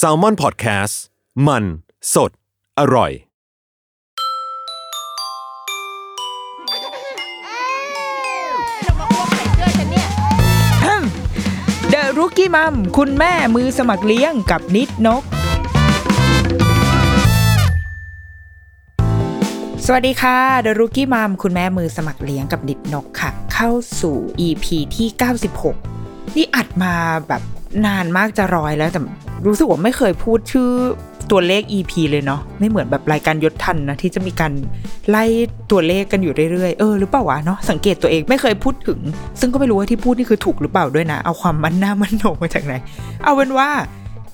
S a l ม o n PODCAST มัน สด อร่อย เดอะรุกี้มัมคุณแม่มือสมัครเลี้ยงกับนิดนก สวัสดีค่ะเดอะรุกี้มัมคุณแม่มือสมัครเลี้ยงกับนิดนกค่ะ เข้าสู่ EP ที่ 96 นี่อัดมาแบบ นานมากจะร้อยแล้วแต่รู้สึกว่าไม่เคยพูดชื่อตัวเลข EP เลยเนาะไม่เหมือนแบบรายการยศทันนะที่จะมีการไล่ตัวเลขกันอยู่เรื่อยๆเออหรือเปล่าวะเนาะสังเกตตัวเองไม่เคยพูดถึง ซึ่งก็ไม่รู้ว่าที่พูดนี่คือถูกหรือเปล่าด้วยนะ เอาความมันหน้ามันโหนมาจากไหน เอาเป็นว่า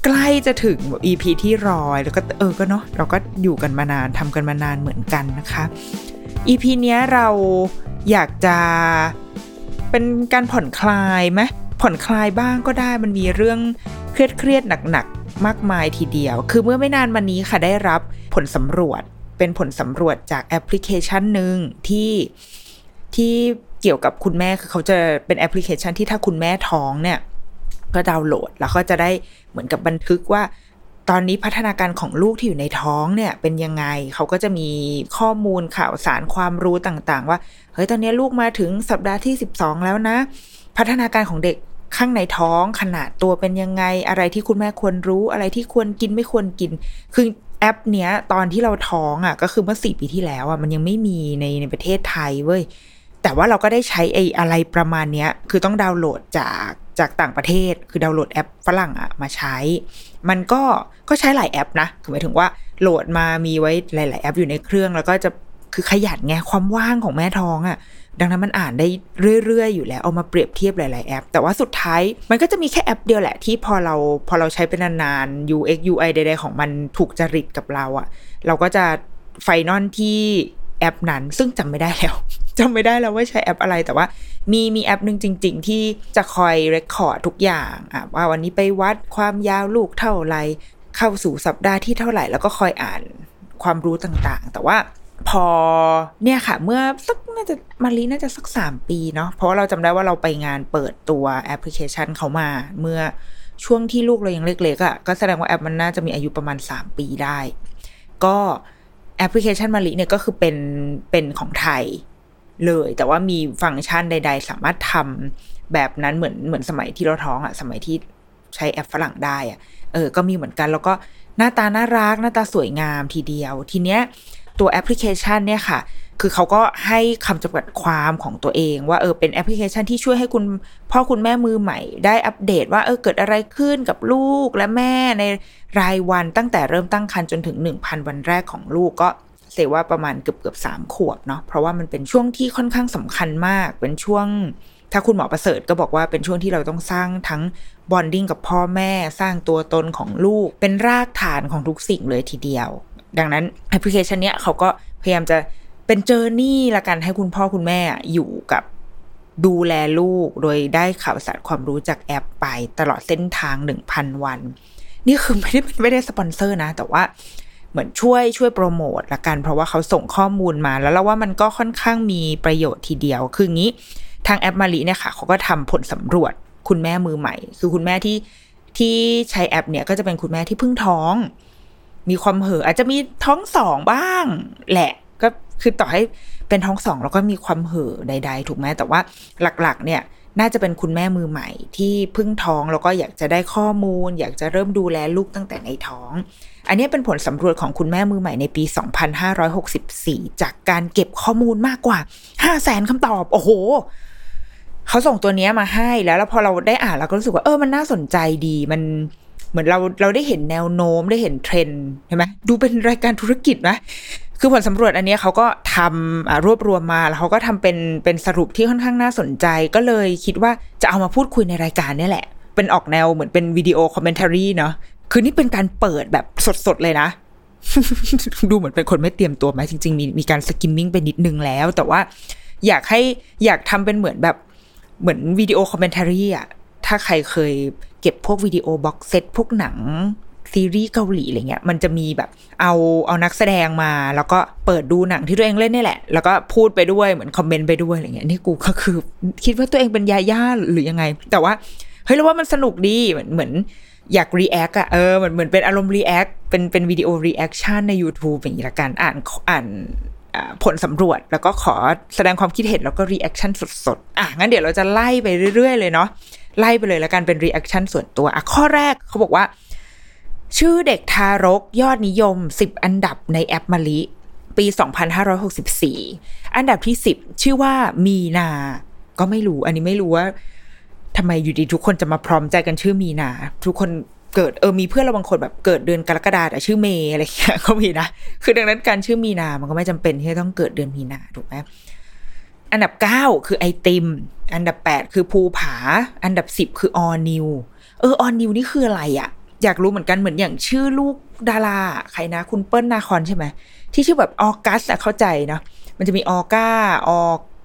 ใกล้จะถึง EP ที่ร้อยแล้วก็เออก็เนาะเราก็อยู่กันมานานทำกันมานานเหมือนกันนะคะ EP เนี้ยเราอยากจะเป็นการผ่อนคลายไหม ผ่อนคลายบ้างก็ได้มันมีเรื่องเครียดเครียดหนักๆ มากมายทีเดียว คือเมื่อไม่นานมานี้ค่ะได้รับผลสำรวจเป็นผลสำรวจจากแอปพลิเคชันหนึ่งที่ที่เกี่ยวกับคุณแม่คือเขาจะเป็นแอปพลิเคชันที่ถ้าคุณแม่ท้องเนี่ย ก็ดาวน์โหลดแล้วก็จะได้เหมือนกับบันทึกว่า ตอนนี้พัฒนาการของลูกที่อยู่ในท้องเนี่ย เป็นยังไงเขาก็จะมีข้อมูลข่าวสารความรู้ต่างๆ ว่าเฮ้ยตอนนี้ลูกมาถึงสัปดาห์ที่ 12 แล้วนะ พัฒนาการของเด็ก ข้างในท้องขนาดตัวเป็นยังไง อะไรที่คุณแม่ควรรู้ อะไรที่ควรกินไม่ควรกิน คือแอปเนี้ยตอนที่เราท้องอะ ก็คือเมื่อสี่ปีที่แล้วอะมันยังไม่มีในในประเทศไทยเว้ยแต่ว่าเราก็ได้ใช้ไอ้อะไรประมาณเนี้ย คือต้องดาวน์โหลดจากจากต่างประเทศ คือดาวน์โหลดแอปฝรั่งอะมาใช้ มันก็ก็ใช้หลายแอปนะ คือหมายถึงว่าโหลดมามีไว้หลาย ๆ แอปอยู่ในเครื่อง แล้วก็จะ คือขยันไงความว่างของแม่ท้องอะดังนั้นมันอ่านได้เรื่อย ๆ อยู่แล้ว เอามาเปรียบเทียบหลาย ๆ แอป แต่ว่าสุดท้ายมันก็จะมีแค่แอปเดียวแหละที่พอเราพอเราใช้เป็นนานๆ UX UI ใดๆของมันถูกจริตกับเราอะเราก็จะ final ที่แอปนั้น ซึ่งจำไม่ได้แล้วจำไม่ได้แล้วว่าใช้แอปอะไรแต่ว่า มีมีแอปหนึ่งจริง ๆ ที่จะคอย record ทุกอย่างอะว่าวันนี้ไปวัดความยาวลูกเท่าไรเข้าสู่สัปดาห์ที่เท่าไหร่แล้วก็คอยอ่านความรู้ต่างๆ แต่ว่า พอเนี่ยค่ะ เมื่อสักน่าจะมารีน่าจะสักสามปีเนาะเพราะว่าเราจำได้ว่าเราไปงานเปิดตัวแอปพลิเคชันเขามา เมื่อช่วงที่ลูกเรายังเล็กๆอะ่ะก็แสดงว่าแอปมันน่าจะมีอายุประมาณสามปีได้ ก็แอปพลิเคชันมารีเนี่ยก็คือเป็นเป็นของไทยเลย แต่ว่ามีฟังก์ชันใด ๆ สามารถทำแบบนั้นเหมือนเหมือนสมัยที่เราท้องอะ่ะสมัยที่ใช้แอปฝรั่งได้อะ่ะเออ ก็มีเหมือนกันแล้วก็หน้าตาน่ารักหน้าตาสวยงามทีเดียวทีเนี้ย ตัวแอปพลิเคชันเนี่ยค่ะ คือเขาก็ให้คำจำกัดความของตัวเองว่าเออเป็นแอปพลิเคชันที่ช่วยให้คุณพ่อคุณแม่มือใหม่ ได้อัปเดตว่าเออเกิดอะไรขึ้นกับลูกและแม่ในรายวันตั้งแต่เริ่มตั้งครรภ์จนถึง 1,000 วันแรกของลูกก็แสดงว่าประมาณเกือบเกือบสามขวบเนาะเพราะว่ามันเป็นช่วงที่ค่อนข้างสำคัญมากเป็นช่วง ถ้าคุณหมอประเสริฐก็บอกว่าเป็นช่วงที่เราต้องสร้างทั้ง bonding กับพ่อแม่สร้างตัวตนของลูก เป็นรากฐานของทุกสิ่งเลยทีเดียว ดังนั้นแอปพลิเคชันเนี้ยเขาก็พยายามจะเป็น journey ละกันให้คุณพ่อคุณแม่อยู่กับดูแลลูกโดยได้ข่าวสารความรู้จากแอปไปตลอดเส้นทางหนึ่งพันวัน นี่คือไม่ได้ไม่ได้สปอนเซอร์นะ แต่ว่าเหมือนช่วยช่วยโปรโมทละกัน เพราะว่าเขาส่งข้อมูลมาแล้วเราว่ามันก็ค่อนข้างมีประโยชน์ทีเดียว คืองี้ทางแอปมาลีเนี่ยค่ะเขาก็ทำผลสำรวจคุณแม่มือใหม่ คือคุณแม่ที่ที่ใช้แอปเนี่ยก็จะเป็นคุณแม่ที่เพิ่งท้อง มีความเห่ออาจจะมีท้องสองบ้าง แหละ ก็คือต่อให้เป็นท้องสองแล้วก็มีความเห่อใด ๆ ถูกไหมแต่ว่าหลักๆ เนี่ยน่าจะเป็นคุณแม่มือใหม่ที่เพิ่งท้องแล้วก็อยากจะได้ข้อมูล อยากจะเริ่มดูแลลูกตั้งแต่ในท้อง อันนี้เป็นผลสำรวจของคุณแม่มือใหม่ในปี 2564 จากการเก็บข้อมูลมากกว่า 5 0 0แสนคำตอบ โอ้โห เขาส่งตัวนี้มาให้แล้วแล้วพอเราได้อ่านเราก็รู้สึกว่าเออมันน่าสนใจดีมัน เหมือนเราเราได้เห็นแนวโน้มได้เห็นเทรนด์ใช่ไหมดูเป็นรายการธุรกิจนะคือผลสำรวจอันนี้เขาก็ทำรวบรวมมาแล้วเขาก็ทำเป็นเป็นสรุปที่ค่อนข้างน่าสนใจ ก็เลยคิดว่าจะเอามาพูดคุยในรายการนี่แหละ เป็นออกแนวเหมือนเป็น video commentary เนาะคือนี่เป็นการเปิดแบบสดๆเลยนะ ดูเหมือนเป็นคนไม่เตรียมตัวไหมจริงๆ มีมีการ skimming ไปนิดนึงแล้ว แต่ว่าอยากให้อยากทำเป็นเหมือนแบบเหมือน video commentary อะ ถ้าใครเคยเก็บพวก video box set พวกหนังซีรีส์เกาหลีอะไรเงี้ยมันจะมีแบบเอาเอานักแสดงมา แล้วก็เปิดดูหนังที่ตัวเองเล่นนี่แหละ แล้วก็พูดไปด้วยเหมือนคอมเมนต์ไปด้วยอะไรเงี้ยนี่กูก็คือ คิดว่าตัวเองเป็นยาย่าหรือยังไง แต่ว่าเฮ้ยเราว่ามันสนุกดีเหมือนเหมือนอยาก react อะเออเหมือนเหมือนเป็นอารมณ์ react เป็นเป็น video reaction ใน YouTube อย่างนี้ละกันอ่านอ่านผลสำรวจแล้วก็ขอแสดงความคิดเห็นแล้วก็ reaction สดๆ อะงั้นเดี๋ยวเราจะไล่ไปเรื่อยๆ เลยเนาะ ไล่ไปเลยแล้วกันเป็น reaction ส่วนตัวอะข้อแรกเขาบอกว่า ชื่อเด็กทารกยอดนิยม 10 อันดับในแอปมะลิ ปี 2564 อันดับที่ 10 ชื่อว่ามีนา ก็ไม่รู้ อันนี้ไม่รู้ว่าทำไมอยู่ดีทุกคนจะมาพร้อมใจกันชื่อมีนา ทุกคนเกิดเออมีเพื่อนเราบางคนแบบเกิดเดือนกรกฎาแต่ชื่อเมย์อะไรอย่างเงี้ยก็มีนะคือดังนั้นการชื่อมีนา มันก็ไม่จำเป็นที่จะต้องเกิดเดือนมีนาถูกไหมอันดับเก้าคือไอติม อันดับแปดคือภูผา อันดับสิบคือออนิว เออออนิวนี่คืออะไรอะอยากรู้เหมือนกันเหมือนอย่างชื่อลูกดาราใครนะ คุณเปิ้ลนาครใช่ไหมที่ชื่อแบบออกัสอะเข้าใจเนาะมันจะมีออก้าออ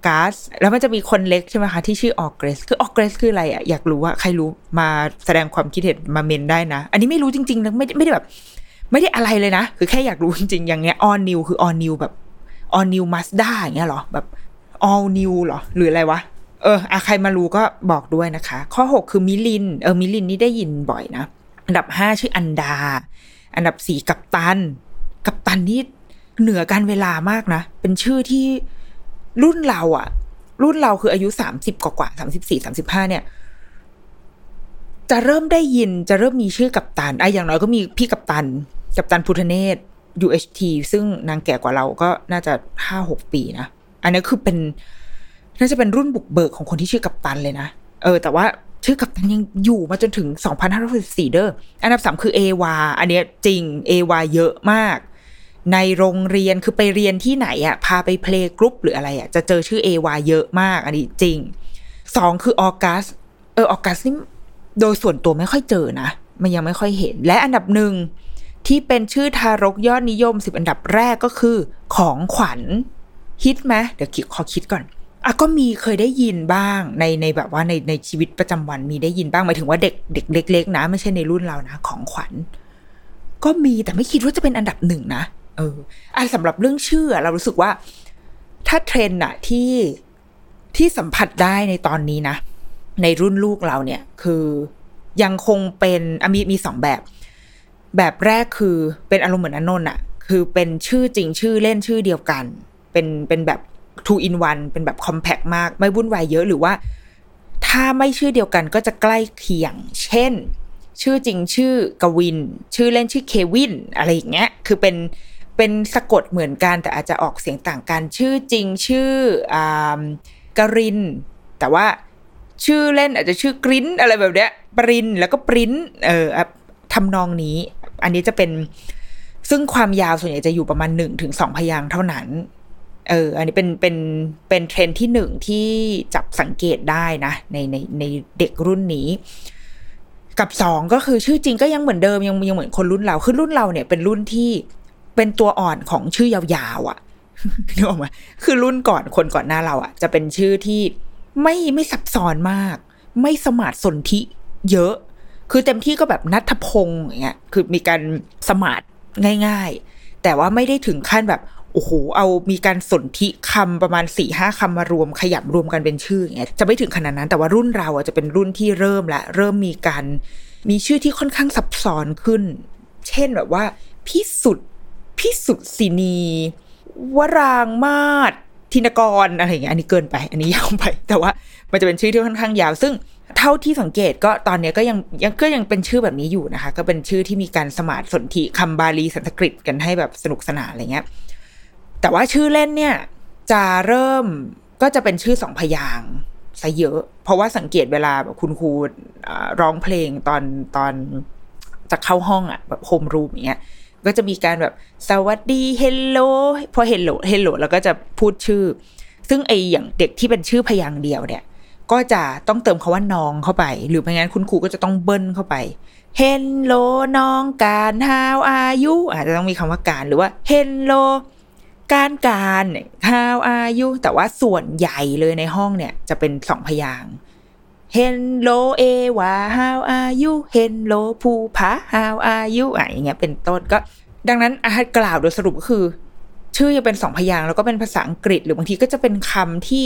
กัสแล้วมันจะมีคนเล็กใช่ไหมคะ ที่ชื่อออเกรซคือออเกรซคืออะไรอะอยากรู้ว่าใครรู้มาแสดงความคิดเห็นมาเมนต์ได้นะ อันนี้ไม่รู้จริงๆนะไม่ไม่ได้แบบ ไม่ได้อะไรเลยนะ คือแค่อยากรู้จริงๆ อย่างเงี้ยออนิวคือ all new แบบ all new มาสด้าอย่างเงี้ยหรอแบบ all new หรอหรืออะไรวะ เอออะใครมารู้ก็บอกด้วยนะคะ ข้อ 6 คือมิลิน เออ มิลินนี่ได้ยินบ่อยนะ อันดับ 5 ชื่ออันดา อันดับ 4 กัปตัน กัปตันนี่เหนือการเวลามากนะ เป็นชื่อที่รุ่นเราอะรุ่นเราคืออายุ 30 กว่ากว่าสามสิบสี่สามสิบห้าเนี่ย จะเริ่มได้ยินจะเริ่มมีชื่อกัปตันไอ้อย่างน้อยก็มีพี่กัปตัน กัปตันพุทธเนศ UHT ซึ่งนางแก่กว่าเราก็น่าจะห้าหกปีนะ อันนี้คือเป็น น่าจะเป็นรุ่นบุกเบิกของคนที่ชื่อกัปตันเลยนะ เออ แต่ว่าชื่อกัปตันยังอยู่มาจนถึง 2564เด้อ อันดับสามคือเอวาอันนี้จริงเอวาเยอะมาก ในโรงเรียนคือไปเรียนที่ไหนอะพาไปเพลงกรุ๊ปหรืออะไรอะจะเจอชื่อเอวาเยอะมาก อันนี้จริงสองคือออกัส เออออกัสนี่โดยส่วนตัวไม่ค่อยเจอนะ มันยังไม่ค่อยเห็น และอันดับหนึ่งที่เป็นชื่อทารกยอดนิยมสิบอันดับแรกก็คือของขวัญฮิตไหมเดี๋ยวขอคิดก่อน อะก็มีเคยได้ยินบ้างในในแบบว่าในในชีวิตประจำวันมีได้ยินบ้างหมายถึงว่าเด็กเด็กเล็กๆนะ ไม่ใช่ในรุ่นเรานะ ของขวัญ ก็มีแต่ไม่คิดว่าจะเป็นอันดับหนึ่งนะเอออะสำหรับเรื่องชื่อ เรารู้สึกว่า ถ้าเทรนด์อะที่ที่สัมผัสได้ในตอนนี้นะ ในรุ่นลูกเราเนี่ย คือยังคงเป็นมีมีสองแบบ แบบแรกคือเป็นอารมณ์เหมือนอนนท์อะคือเป็นชื่อจริงชื่อเล่นชื่อเดียวกัน เป็นเป็นแบบ two in one เป็นแบบ compact มาก ไม่วุ่นวายเยอะหรือว่า ถ้าไม่ชื่อเดียวกันก็จะใกล้เคียง เช่น ชื่อจริงชื่อกวิน ชื่อเล่นชื่อเควิน อะไรอย่างเงี้ย คือเป็นเป็นสะกดเหมือนกันแต่อาจจะออกเสียงต่างกัน ชื่อจริงชื่ออกริน แต่ว่าชื่อเล่นอาจจะชื่อกรินอะไรแบบเนี้ยปรินแล้วก็ปริ้นเออทำนองนี้ อันนี้จะเป็นซึ่งความยาวส่วนใหญ่จะอยู่ประมาณหนึ่งถึงสองพยางเท่านั้น เออ อันนี้เป็นเป็นเป็นเทรนที่หนึ่งที่จับสังเกตได้นะในในในเด็กรุ่นนี้ กับสองก็คือชื่อจริงก็ยังเหมือนเดิมยังยังเหมือนคนรุ่นเราคือรุ่นเราเนี่ยเป็นรุ่นที่เป็นตัวอ่อนของชื่อยาวๆอะ่ะนึกออกไหมคือรุ่นก่อนคนก่อนหน้าเราอะ่ะ จะเป็นชื่อที่ไม่ไม่ซับซ้อนมาก ไม่สมาร์ทสนธิเยอะ คือเต็มที่ก็แบบนัทพงศ์อย่างเงี้ยคือมีการสมาร์ทง่าย ๆ แต่ว่าไม่ได้ถึงขั้นแบบ โอ้โหเอามีการสนธิคำประมาณสี่ห้าคำมารวมขยำรวมกันเป็นชื่ออย่างเงี้ยจะไม่ถึงขนาดนั้นแต่ว่ารุ่นเราอะจะเป็นรุ่นที่เริ่มละเริ่มมีการมีชื่อที่ค่อนข้างซับซ้อนขึ้น เช่นแบบว่าพิสุทธิ์พิสุทธิ์ศินี วรางมาศธินกรอะไรอย่างเงี้ยอันนี้เกินไป อันนี้ยาวไป แต่ว่ามันจะเป็นชื่อที่ค่อนข้างยาว ซึ่งเท่าที่สังเกตก็ตอนนี้ก็ยังยังก็ยังเป็นชื่อแบบนี้อยู่นะคะ ก็เป็นชื่อที่มีการสมาร์ทสนธิคำบาลีสันสกฤตกันให้แบบสนุกสนานอะไรเงี้ย แต่ว่าชื่อเล่นเนี่ยจะเริ่มก็จะเป็นชื่อสองพยางค์ซะเยอะ เพราะว่าสังเกตเวลาแบบคุณครูร้องเพลงตอนตอนจะเข้าห้องอะแบบโฮมรูมอย่างเงี้ยก็จะมีการแบบสวัสดี hello พอ hello hello แล้วก็จะพูดชื่อ ซึ่งไอ้อย่างเด็กที่เป็นชื่อพยางเดียวเนี่ย ก็จะต้องเติมคำว่าน้องเข้าไป หรือไม่งั้นคุณครูก็จะต้องเบิ้ลเข้าไป hello น้องการ how are you อาจจะต้องมีคำว่าการหรือว่า hello การการ how are you แต่ว่าส่วนใหญ่เลยในห้องเนี่ย จะเป็นสองพยาง Hello เอวา how are you Hello ภูผา how are you อะอย่างเงี้ยเป็นต้นก็ ดังนั้นอาจกล่าวโดยสรุปก็คือ ชื่อจะเป็นสองพยางแล้วก็เป็นภาษาอังกฤษ หรือบางทีก็จะเป็นคำที่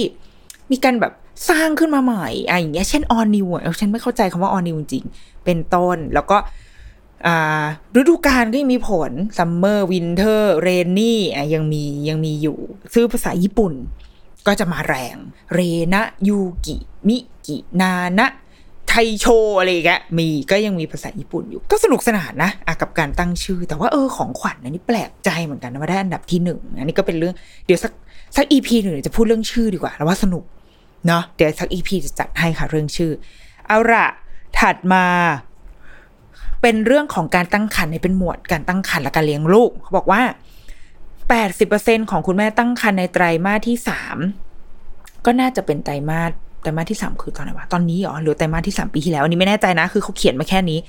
มีการแบบสร้างขึ้นมาใหม่อะอย่างเงี้ยเช่น all new อะฉันไม่เข้าใจคำว่า all new จริง เป็นต้น แล้วก็ ฤดูกาลก็ยังมีผล summer winter rainy อะยังมียังมีอยู่ ชื่อภาษาญี่ปุ่นก็จะมาแรง เรนะยูกิ มิกิ นานะไทโชอะไรอย่างเงี้ยมีก็ยังมีภาษาญี่ปุ่นอยู่ ก็สนุกสนานนะะกับการตั้งชื่อ แต่ว่าเออของขวัญอันนี้แปลกใจเหมือนกันนะว่าได้อันดับที่หนึ่งอันนี้ก็เป็นเรื่องเดี๋ยวสักสัก EP หนึ่งเดี๋ยจะพูดเรื่องชื่อดีกว่าแล้วว่าสนุกเนาะเดี๋ยวสัก EP จะจัดให้ค่ะเรื่องชื่อ เอาละถัดมา เป็นเรื่องของการตั้งครรภ์ในเป็นหมวดการตั้งครรภ์และการเลี้ยงลูกเขาบอกว่า 80%ของคุณแม่ตั้งครรภ์ในไตรมาสที่สามก็น่าจะเป็นไตรมาสไตรมาสที่สามคือตอนไหนวะตอนนี้เหรอหรือไตรมาสที่สามปีที่แล้วอันนี้ไม่แน่ใจนะ คือเขาเขียนมาแค่นี้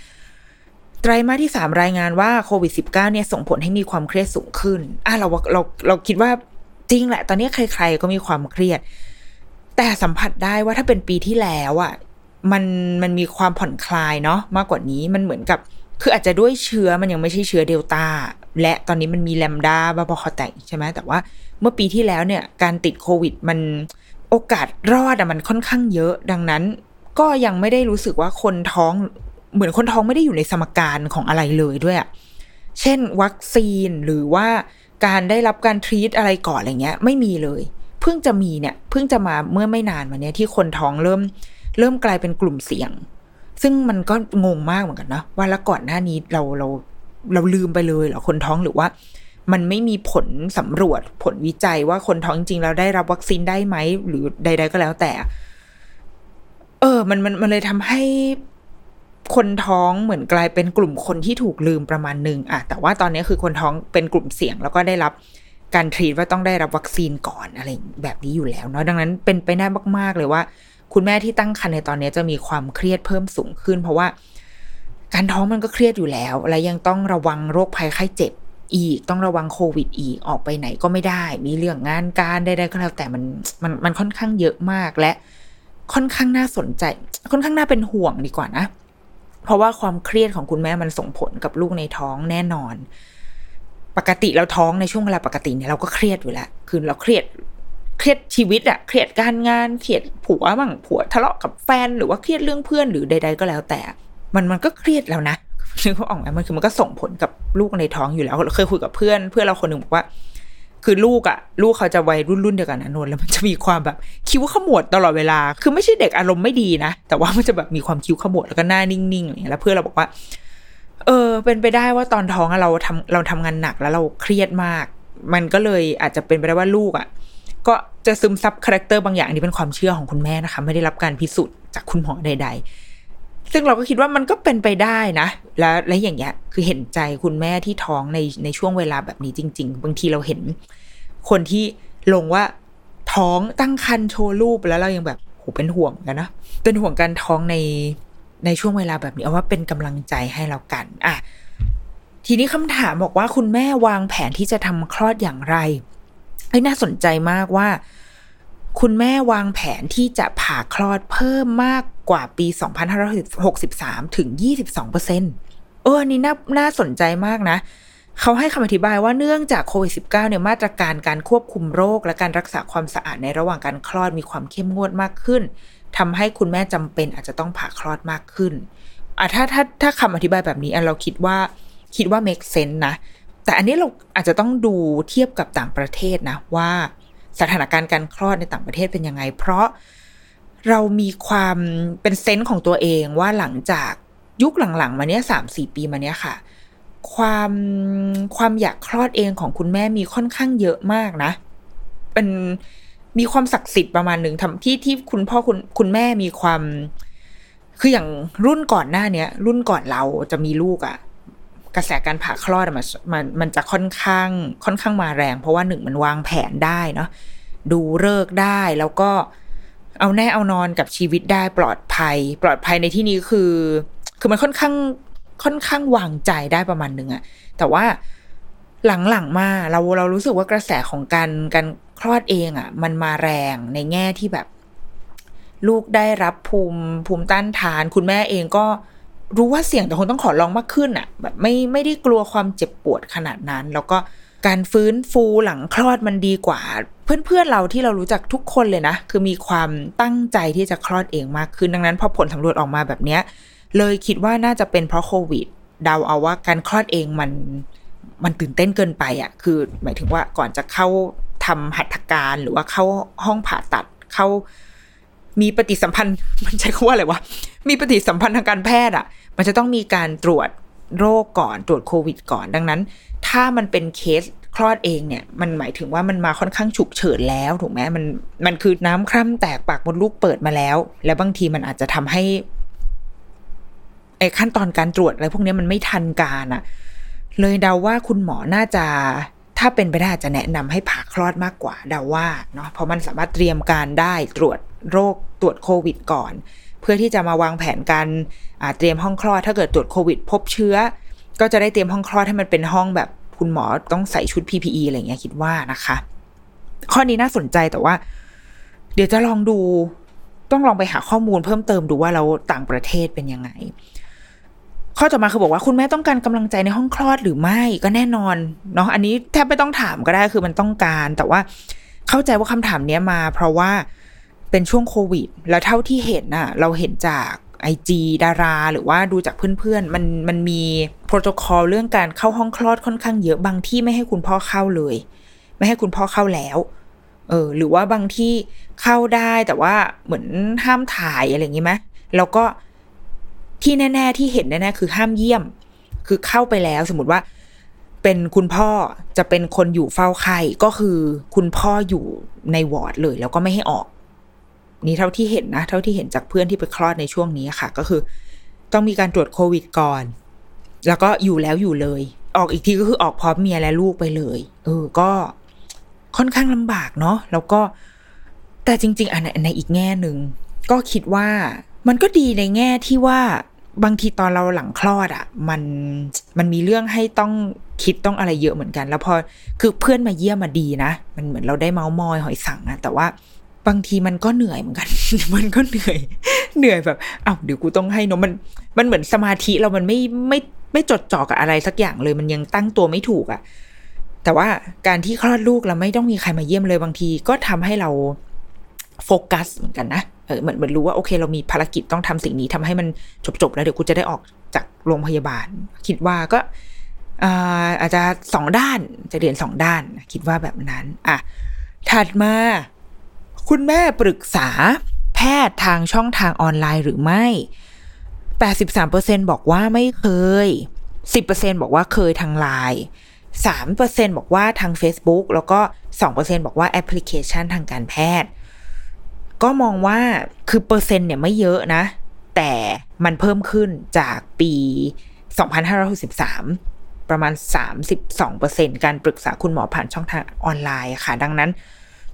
ไตรมาสที่สามรายงานว่าโควิด -19 เนี่ยส่งผลให้มีความเครียดสูงขึ้นอะเราเราเราคิดว่าจริงแหละ ตอนนี้ใคร ๆ ก็มีความเครียด แต่สัมผัสได้ว่าถ้าเป็นปีที่แล้วอะ มันมันมีความผ่อนคลายเนาะมากกว่านี้มันเหมือนกับ คืออาจจะด้วยเชื้อมันยังไม่ใช่เชื้อเดลต้าและตอนนี้มันมีแลมดาบาบอคอแตกใช่ไหมแต่ว่าเมื่อปีที่แล้วเนี่ยการติดโควิดมันโอกาสรอดอะมันค่อนข้างเยอะ ดังนั้น ก็ยังไม่ได้รู้สึกว่าคนท้องเหมือนคนท้องไม่ได้อยู่ในสมการของอะไรเลยด้วยอะเช่น วัคซีนหรือว่าการได้รับการทรีตอะไรก่อนอะไรเงี้ย ไม่มีเลย เพิ่งจะมีเนี่ยเพิ่งจะมาเมื่อไม่นานมาเนี้ยที่คนท้องเริ่ม เริ่มกลายเป็นกลุ่มเสี่ยง ซึ่งมันก็งงมากเหมือนกันนะว่าแล้วก่อนหน้านี้เราเราเราลืมไปเลยเหรอคนท้องหรือว่า มันไม่มีผลสำรวจผลวิจัยว่าคนท้องจริงๆแล้วได้รับวัคซีนได้ไหมหรือใด ๆ ก็แล้วแต่ เออ มันมันมันเลยทำให้คนท้องเหมือนกลายเป็นกลุ่มคนที่ถูกลืมประมาณหนึ่งอะแต่ว่าตอนนี้คือคนท้องเป็นกลุ่มเสี่ยง แล้วก็ได้รับการทรีตว่าต้องได้รับวัคซีนก่อนอะไรแบบนี้อยู่แล้วเนาะดังนั้นเป็นไปได้มาก ๆ เลยว่า คุณแม่ที่ตั้งครรภ์ในตอนนี้จะมีความเครียดเพิ่มสูงขึ้น เพราะว่าการท้องมันก็เครียดอยู่แล้ว และยังต้องระวังโรคภัยไข้เจ็บอีก ต้องระวังโควิดอีก ออกไปไหนก็ไม่ได้ มีเรื่องงานการใดๆก็แล้วแต่มันมันมันค่อนข้างเยอะมากและค่อนข้างน่าสนใจ ค่อนข้างน่าเป็นห่วงดีกว่านะ เพราะว่าความเครียดของคุณแม่มันส่งผลกับลูกในท้องแน่นอน ปกติเราท้องในช่วงเวลาปกติเนี่ยเราก็เครียดอยู่แล้ว คือเราเครียด เครียดชีวิตอะเครียดการงานเครียดผัวบ้างผัวทะเลาะกับแฟนหรือว่าเครียดเรื่องเพื่อนหรือใด ๆ ก็แล้วแต่ มันมันก็เครียดแล้วนะนึกเขาออกไหมมันคือมันก็ส่งผลกับลูกในท้องอยู่แล้วเราเคยคุยกับเพื่อน เพื่อนเราคนหนึ่งบอกว่า คือลูกอะลูกเขาจะวัยรุ่นรุ่นเดียวกันนะนนท์แล้วมันจะมีความแบบคิ้วขมวดตลอดเวลา คือไม่ใช่เด็กอารมณ์ไม่ดีนะแต่ว่ามันจะแบบมีความคิ้วขมวดแล้วก็หน้านิ่งๆอะไรอย่างเงี้ยแล้วเพื่อนเราบอกว่า เออ เป็นไปได้ว่าตอนท้องอะเราทำเราทำงานหนักแล้วเราเครียดมาก มันก็เลยอาจจะเป็นไปได้ว่าลูกอะ ก็จะซึมซับ character บางอย่างนี้เป็นความเชื่อของคุณแม่นะคะ ไม่ได้รับการพิสูจน์จากคุณหมอใด ๆ ซึ่งเราก็คิดว่ามันก็เป็นไปได้นะ และและอย่างเงี้ย คือเห็นใจคุณแม่ที่ท้องในในช่วงเวลาแบบนี้จริง ๆ บางทีเราเห็น คนที่ลงว่าท้องตั้งครรภ์โชว์รูปแล้วเรายังแบบโหเป็นห่วงกันนะเป็นห่วงการท้องในในช่วงเวลาแบบนี้เอาว่าเป็นกำลังใจให้เรากันอะทีนี้คำถามบอกว่าคุณแม่วางแผนที่จะทำคลอดอย่างไร เฮ้ยน่าสนใจมากว่า คุณแม่วางแผนที่จะผ่าคลอดเพิ่มมากกว่าปี 2563 ถึง 22เปอร์เซ็นเอออันนี้น่าน่าสนใจมากนะเขาให้คำอธิบายว่าเนื่องจากโควิด -19 เนี่ยมาตรการการควบคุมโรค และการรักษาความสะอาดในระหว่างการคลอดมีความเข้มงวดมากขึ้นทำให้คุณแม่จำเป็นอาจจะต้องผ่าคลอดมากขึ้นอะถ้าถ้าถ้าคำอธิบายแบบนี้เราคิดว่าคิดว่า make sense นะ แต่อันนี้เราอาจจะต้องดูเทียบกับต่างประเทศนะว่าสถานการณ์การคลอดในต่างประเทศเป็นยังไง เพราะเรามีความเป็นเซนส์ของตัวเองว่าหลังจากยุคหลังๆ มาเนี้ยสามสี่ปีมาเนี้ยค่ะ ความความอยากคลอดเองของคุณแม่มีค่อนข้างเยอะมากนะ เป็นมีความศักดิ์สิทธิ์ประมาณหนึ่งทำที่ที่คุณพ่อคุณคุณแม่มีความ คืออย่างรุ่นก่อนหน้าเนี้ย รุ่นก่อนเราจะมีลูกอะ่ะ กระแสการผ่าคลอดมันมันมันจะค่อนข้างค่อนข้างมาแรง เพราะว่าหนึ่งมันวางแผนได้เนาะดูเลิกได้แล้วก็เอาแน่เอานอนกับชีวิตได้ปลอดภัย ปลอดภัยในที่นี้คือ คือมันค่อนข้างค่อนข้างวางใจได้ประมาณหนึ่งอะแต่ว่าหลังๆมาเราเรารู้สึกว่ากระแสของการการคลอดเองอะ่ะมันมาแรงในแง่ที่แบบ ลูกได้รับภูมิภูมิต้านทาน คุณแม่เองก็ รู้ว่าเสี่ยงแต่คงต้องขอลองมากขึ้นอะ่ะ แบบไม่ไม่ได้กลัวความเจ็บปวดขนาดนั้น แล้วก็การฟื้นฟูหลังคลอดมันดีกว่า เพื่อนๆเราที่เรารู้จักทุกคนเลยนะ คือมีความตั้งใจที่จะคลอดเองมากขึ้นดังนั้นพอผลสำรวจออกมาแบบเนี้ยเลยคิดว่าน่าจะเป็นเพราะโควิดเดาเอาว่าการคลอดเองมันมันตื่นเต้นเกินไปอะ่ะ คือหมายถึงว่าก่อนจะเข้าทำหัตถการหรือว่าเข้าห้องผ่าตัดเข้า มีปฏิสัมพันธ์มันใช้คำว่าอะไรวะมีปฏิสัมพันธ์ทางการแพทย์อะ่ะ มันจะต้องมีการตรวจโรคก่อนตรวจโควิด ก่อนดังนั้น ถ้ามันเป็นเคสคลอดเองเนี่ย มันหมายถึงว่ามันมาค่อนข้างฉุกเฉินแล้วถูกไหมมันมันคือน้ำคร่ำแตกปากมดลูกเปิดมาแล้ว แล้วบางทีมันอาจจะทำให้ไอ้ขั้นตอนการตรวจอะไรพวกนี้มันไม่ทันการอะเลยเดาว่าคุณหมอน่าจะถ้าเป็นไปได้จะแนะนำให้ผ่าคลอดมากกว่าเดาว่าเนาะเพราะมันสามารถเตรียมการได้ตรวจ โรคตรวจโควิดก่อน เพื่อที่จะมาวางแผนการเตรียมห้องคลอด ถ้าเกิดตรวจโควิด พบเชื้อ ก็จะได้เตรียมห้องคลอดให้มันเป็นห้องแบบคุณหมอต้องใส่ชุด PPE อะไรเงี้ยคิดว่านะคะ ข้อนี้น่าสนใจแต่ว่า เดี๋ยวจะลองดูต้องลองไปหาข้อมูลเพิ่มเติมดูว่าเราต่างประเทศเป็นยังไง ข้อต่อมาคือบอกว่าคุณแม่ต้องการกำลังใจในห้องคลอดหรือไม่ก็แน่นอนเนาะอันนี้แทบไม่ต้องถามก็ได้คือมันต้องการ แต่ว่าเข้าใจว่าคำถามนี้มา เพราะว่า เป็นช่วงโควิด แล้วเท่าที่เห็นน่ะ เราเห็นจากไอจีดารา หรือว่าดูจากเพื่อนๆ มันมันมีโปรโตคอลเรื่องการเข้าห้องคลอดค่อนข้างเยอะบางที่ไม่ให้คุณพ่อเข้าเลย ไม่ให้คุณพ่อเข้าแล้ว เออ หรือว่าบางที่เข้าได้แต่ว่าเหมือนห้ามถ่ายอะไรอย่างงี้ไหมแล้วก็ที่แน่ ๆ ที่เห็นแน่ๆคือห้ามเยี่ยม คือเข้าไปแล้วสมมติว่า เป็นคุณพ่อจะเป็นคนอยู่เฝ้าไข้ก็คือคุณพ่ออยู่ในวอร์ดเลย แล้วก็ไม่ให้ออก นี่เท่าที่เห็นนะ เท่าที่เห็นจากเพื่อนที่ไปคลอดในช่วงนี้ค่ะ ก็คือ ต้องมีการตรวจโควิดก่อน แล้วก็อยู่แล้วอยู่เลย ออกอีกทีก็คือออกพร้อมเมียและลูกไปเลยเออก็ค่อนข้างลำบากเนาะแล้วก็แต่จริง ๆอันในอีกแง่หนึ่งก็คิดว่ามันก็ดีในแง่ที่ว่าบางทีตอนเราหลังคลอดอะ่ะ มันมันมีเรื่องให้ต้องคิดต้องอะไรเยอะเหมือนกัน แล้วพอคือเพื่อนมาเยี่ยมมาดีนะ มันเหมือนเราได้เมาส์มอยหอยสังนะแต่ว่า บางทีมันก็เหนื่อยเหมือนกัน มันก็เหนื่อย เหนื่อยแบบอ้าวเดี๋ยวกูต้องให้นมมัน มันเหมือนสมาธิเรามันไม่ไม่ไม่จดจ่อกับอะไรสักอย่างเลย มันยังตั้งตัวไม่ถูกอะ่ะ แต่ว่าการที่คลอดลูกเราไม่ต้องมีใครมาเยี่ยมเลยบางทีก็ทำให้เราโฟกัสเหมือนกันนะ เออเหมือนเหมือนรู้ว่าโอเค เรามีภารกิจต้องทำสิ่งนี้ทำให้มันจบๆแล้วเดี๋ยวกูจะได้ออกจากโรงพยาบาล คิดว่าก็อาจจะสองด้านจะเรียนสองด้าน คิดว่าแบบนั้น อะถัดมา คุณแม่ปรึกษาแพทย์ทางช่องทางออนไลน์หรือไม่ 83%บอกว่าไม่เคย 10%บอกว่าเคยทางไลน์ 3%บอกว่าทาง Facebook แล้วก็ 2%บอกว่าแอปพลิเคชันทางการแพทย์ ก็มองว่าคือเปอร์เซ็นต์เนี่ยไม่เยอะนะ แต่มันเพิ่มขึ้นจากปี 2563 ประมาณ 32เปอร์เซ็นต์การปรึกษาคุณหมอผ่านช่องทางออนไลน์ค่ะ ดังนั้น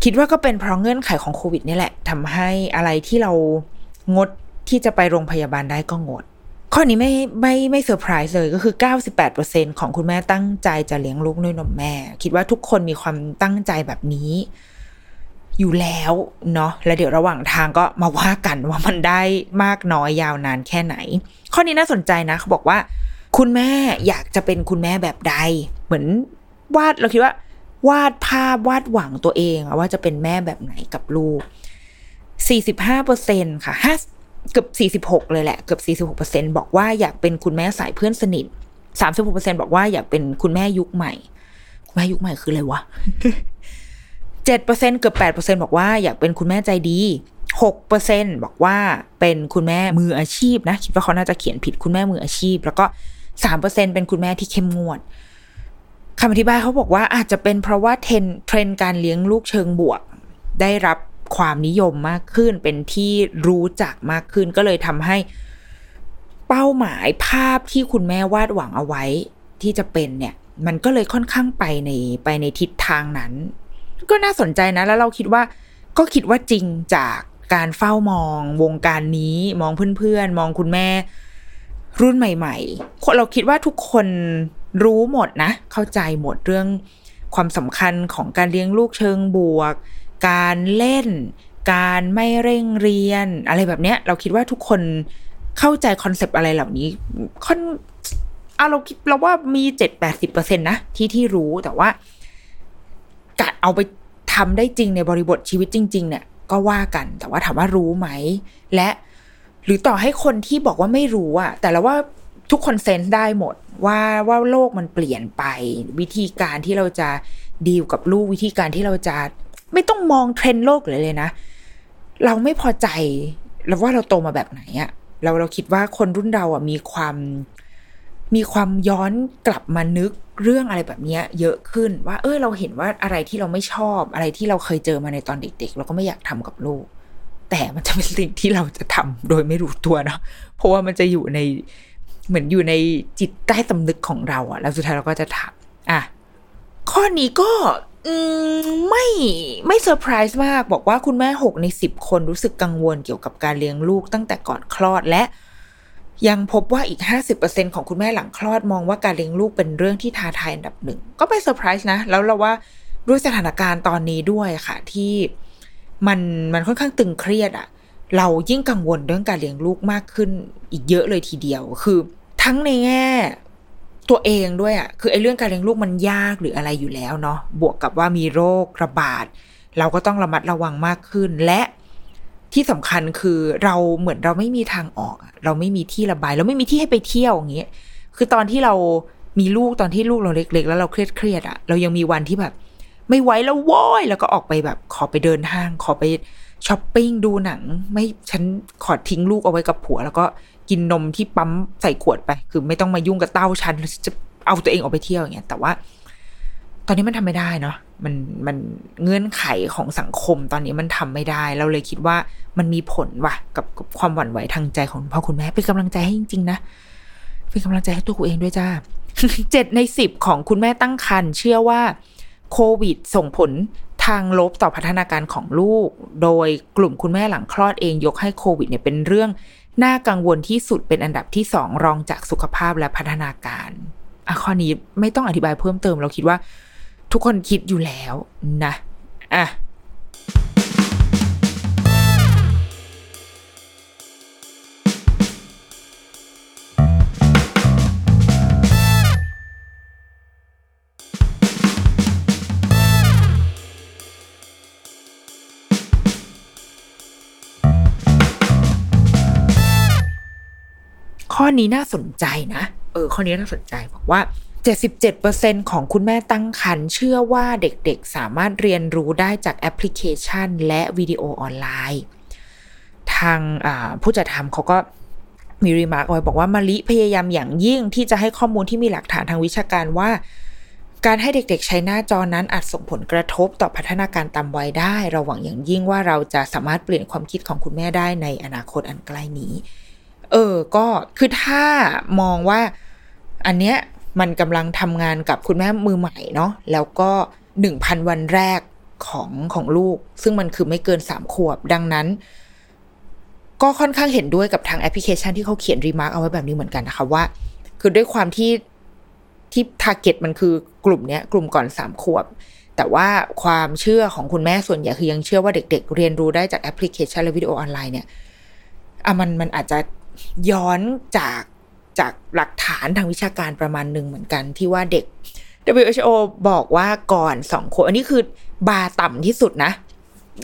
คิดว่าก็เป็นเพราะเงื่อนไขของโควิดนี่แหละทำให้อะไรที่เรางดที่จะไปโรงพยาบาลได้ก็งด ข้อนี้ไม่ไม่ไม่เซอร์ไพรส์เลยก็คือ 98%ของคุณแม่ตั้งใจจะเลี้ยงลูกด้วยนมแม่ คิดว่าทุกคนมีความตั้งใจแบบนี้อยู่แล้วเนาะแล้วเดี๋ยวระหว่างทางก็มาว่ากันว่ามันได้มากน้อยยาวนานแค่ไหน ข้อนี้น่าสนใจนะเขาบอกว่า คุณแม่อยากจะเป็นคุณแม่แบบใด เหมือนวาดเราคิดว่า วาดภาพวาดหวังตัวเองว่าจะเป็นแม่แบบไหนกับลูก 45เปอร์เซ็นค่ะห้าเกือบ46 เลยแหละ เกือบ46เปอร์เซ็นบอกว่าอยากเป็นคุณแม่สายเพื่อนสนิท 36เปอร์เซ็นบอกว่าอยากเป็นคุณแม่ยุคใหม่ คุณแม่ยุคใหม่คืออะไรวะ 7เปอร์เกือบ8เปอร์เซ็นบอกว่าอยากเป็นคุณแม่ใจดี6เปอร์เซ็นต์บอกว่าเป็นคุณแม่มืออาชีพนะ คิดว่าเขาน่าจะเขียนผิดคุณแม่มืออาชีพ แล้วก็ 3เปอร์เซ็นต์เป็นคุณแม่ที่เข้มงวด คำอธิบายเขาบอกว่าอาจจะเป็นเพราะว่า trend trend การเลี้ยงลูกเชิงบวก ได้รับความนิยมมากขึ้น เป็นที่รู้จักมากขึ้น ก็เลยทำให้เป้าหมายภาพที่คุณแม่วาดหวังเอาไว้ที่จะเป็นเนี่ย มันก็เลยค่อนข้างไปในไปในทิศทางนั้น ก็น่าสนใจนะแล้วเราคิดว่า ก็คิดว่าจริงจากการเฝ้ามองวงการนี้มองเพื่อนๆ มองคุณแม่รุ่นใหม่ ๆ เราคิดว่าทุกคน รู้หมดนะ เข้าใจหมดเรื่องความสำคัญของการเลี้ยงลูกเชิงบวก การเล่น การไม่เร่งเรียน อะไรแบบเนี้ย เราคิดว่าทุกคนเข้าใจคอนเซปต์อะไรเหล่านี้ค่อนเอาเราคิดเราว่ามีเจ็ดแปดสิบเปอร์เซ็นตนะที่ที่รู้แต่ว่าการเอาไปทำได้จริงในบริบทชีวิตจริง ๆ เนี่ย ก็ว่ากันแต่ว่าถามว่ารู้ไหม และหรือต่อให้คนที่บอกว่าไม่รู้อะแต่เราว่า ทุกคนเซนส์ได้หมดว่าว่าโลกมันเปลี่ยนไป วิธีการที่เราจะดีลกับลูกวิธีการที่เราจะไม่ต้องมองเทรนด์โลกเลยเลยนะ เราไม่พอใจเราว่าเราโตมาแบบไหนอะเราเราคิดว่าคนรุ่นเราอะมีความมีความย้อนกลับมานึกเรื่องอะไรแบบนี้เยอะขึ้นว่า เออเราเห็นว่าอะไรที่เราไม่ชอบ อะไรที่เราเคยเจอมาในตอนเด็ก ๆ เราก็ไม่อยากทำกับลูก แต่มันจะเป็นสิ่งที่เราจะทำโดยไม่รู้ตัวเนาะเพราะว่ามันจะอยู่ใน เหมือนอยู่ในจิตใต้สำนึกของเราอะแล้วสุดท้ายเราก็จะทำอะข้อนี้ก็ไม่ไม่เซอร์ไพรส์มากบอกว่าคุณแม่หกในสิบคนรู้สึกกังวลเกี่ยวกับการเลี้ยงลูกตั้งแต่ก่อนคลอดและ ยังพบว่าอีกห้าสิบเปอร์เซ็นต์ของคุณแม่หลังคลอดมองว่าการเลี้ยงลูกเป็นเรื่องที่ท้าทายอันดับหนึ่ง ก็ไม่เซอร์ไพรส์นะ แล้วเราว่าด้วยสถานการณ์ตอนนี้ด้วยค่ะที่มันมันค่อนข้างตึงเครียดอะ เรายิ่งกังวลเรื่องการเลี้ยงลูกมากขึ้นอีกเยอะเลยทีเดียว คือ ทั้งในแง่ตัวเองด้วยอะ่ะ คือไอ้เรื่องการเลี้ยงลูกมันยากหรืออะไรอยู่แล้วเนาะ บวกกับว่ามีโรคระบาด เราก็ต้องระมัดระวังมากขึ้น และที่สำคัญคือเราเหมือนเราไม่มีทางออก เราไม่มีที่ระบาย เราไม่มีที่ให้ไปเที่ยวอย่างเงี้ย คือตอนที่เรามีลูกตอนที่ลูกเราเล็ก ๆ แล้วเราเครียดเครียดอะเรายังมีวันที่แบบ ไม่ไหวแล้วโว้ยแล้วก็ออกไปแบบ ขอไปเดินห้าง ขอไป ช้อปปิ้งดูหนัง ไม่ฉันขอทิ้งลูกเอาไว้กับผัว แล้วก็กินนมที่ปั๊มใส่ขวดไป คือไม่ต้องมายุ่งกับเต้าฉันจะเอาตัวเองออกไปเที่ยวอย่างเงี้ยแต่ว่า ตอนนี้มันทำไม่ได้เนาะมันมันเงื่อนไขของสังคมตอนนี้มันทำไม่ได้ เราเลยคิดว่ามันมีผลว่ะกับกับความหวั่นไหวทางใจของพ่อคุณแม่เป็นกำลังใจให้จริงๆนะเป็นกำลังใจให้ตัวกูเองด้วยจ้าเจ็ดในสิบของคุณแม่ตั้งครรภ์เชื่อว่าโควิดส่งผล ทางลบต่อพัฒนาการของลูก โดยกลุ่มคุณแม่หลังคลอดเองยกให้โควิดเนี่ยเป็นเรื่องน่ากังวลที่สุดเป็นอันดับที่สองรองจากสุขภาพและพัฒนาการอะข้อนี้ไม่ต้องอธิบายเพิ่มเติมเราคิดว่า ทุกคนคิดอยู่แล้วนะอะ ข้อนี้น่าสนใจนะ เออ ข้อนี้น่าสนใจบอกว่า 77%ของคุณแม่ตั้งครรภ์เชื่อว่าเด็กๆสามารถเรียนรู้ได้จากแอปพลิเคชัน และวิดีโอออนไลน์ ทางผู้จัดทำเขาก็มี remark ไว้บอกว่ามะลิพยายามอย่างยิ่งที่จะให้ข้อมูลที่มีหลักฐานทางวิชาการว่า การให้เด็กๆใช้หน้าจอนั้นอาจส่งผลกระทบต่อพัฒนาการตามวัยได้ เราหวังอย่างยิ่งว่าเราจะสามารถเปลี่ยนความคิดของคุณแม่ได้ในอนาคตอันใกล้นี้ เออ ก็คือถ้ามองว่าอันเนี้ยมันกำลังทำงานกับคุณแม่มือใหม่เนาะแล้วก็หนึ่งพันวันแรกของของลูก ซึ่งมันคือไม่เกินสามขวบดังนั้น ก็ค่อนข้างเห็นด้วยกับทางแอปพลิเคชันที่เขาเขียน remark เอาไว้แบบนี้เหมือนกันนะคะว่า คือด้วยความที่ที่ target มันคือกลุ่มเนี้ยกลุ่มก่อนสามขวบ แต่ว่าความเชื่อของคุณแม่ส่วนใหญ่คือยังเชื่อว่าเด็ก ๆ เรียนรู้ได้จากแอปพลิเคชันและวิดีโอออนไลน์เนี่ยอะมันมันอาจจะ ย้อนจากจากหลักฐานทางวิชาการประมาณหนึ่งเหมือนกันที่ว่าเด็ก WHO บอกว่าก่อนสองขวบอันนี้คือบาต่ำที่สุดนะ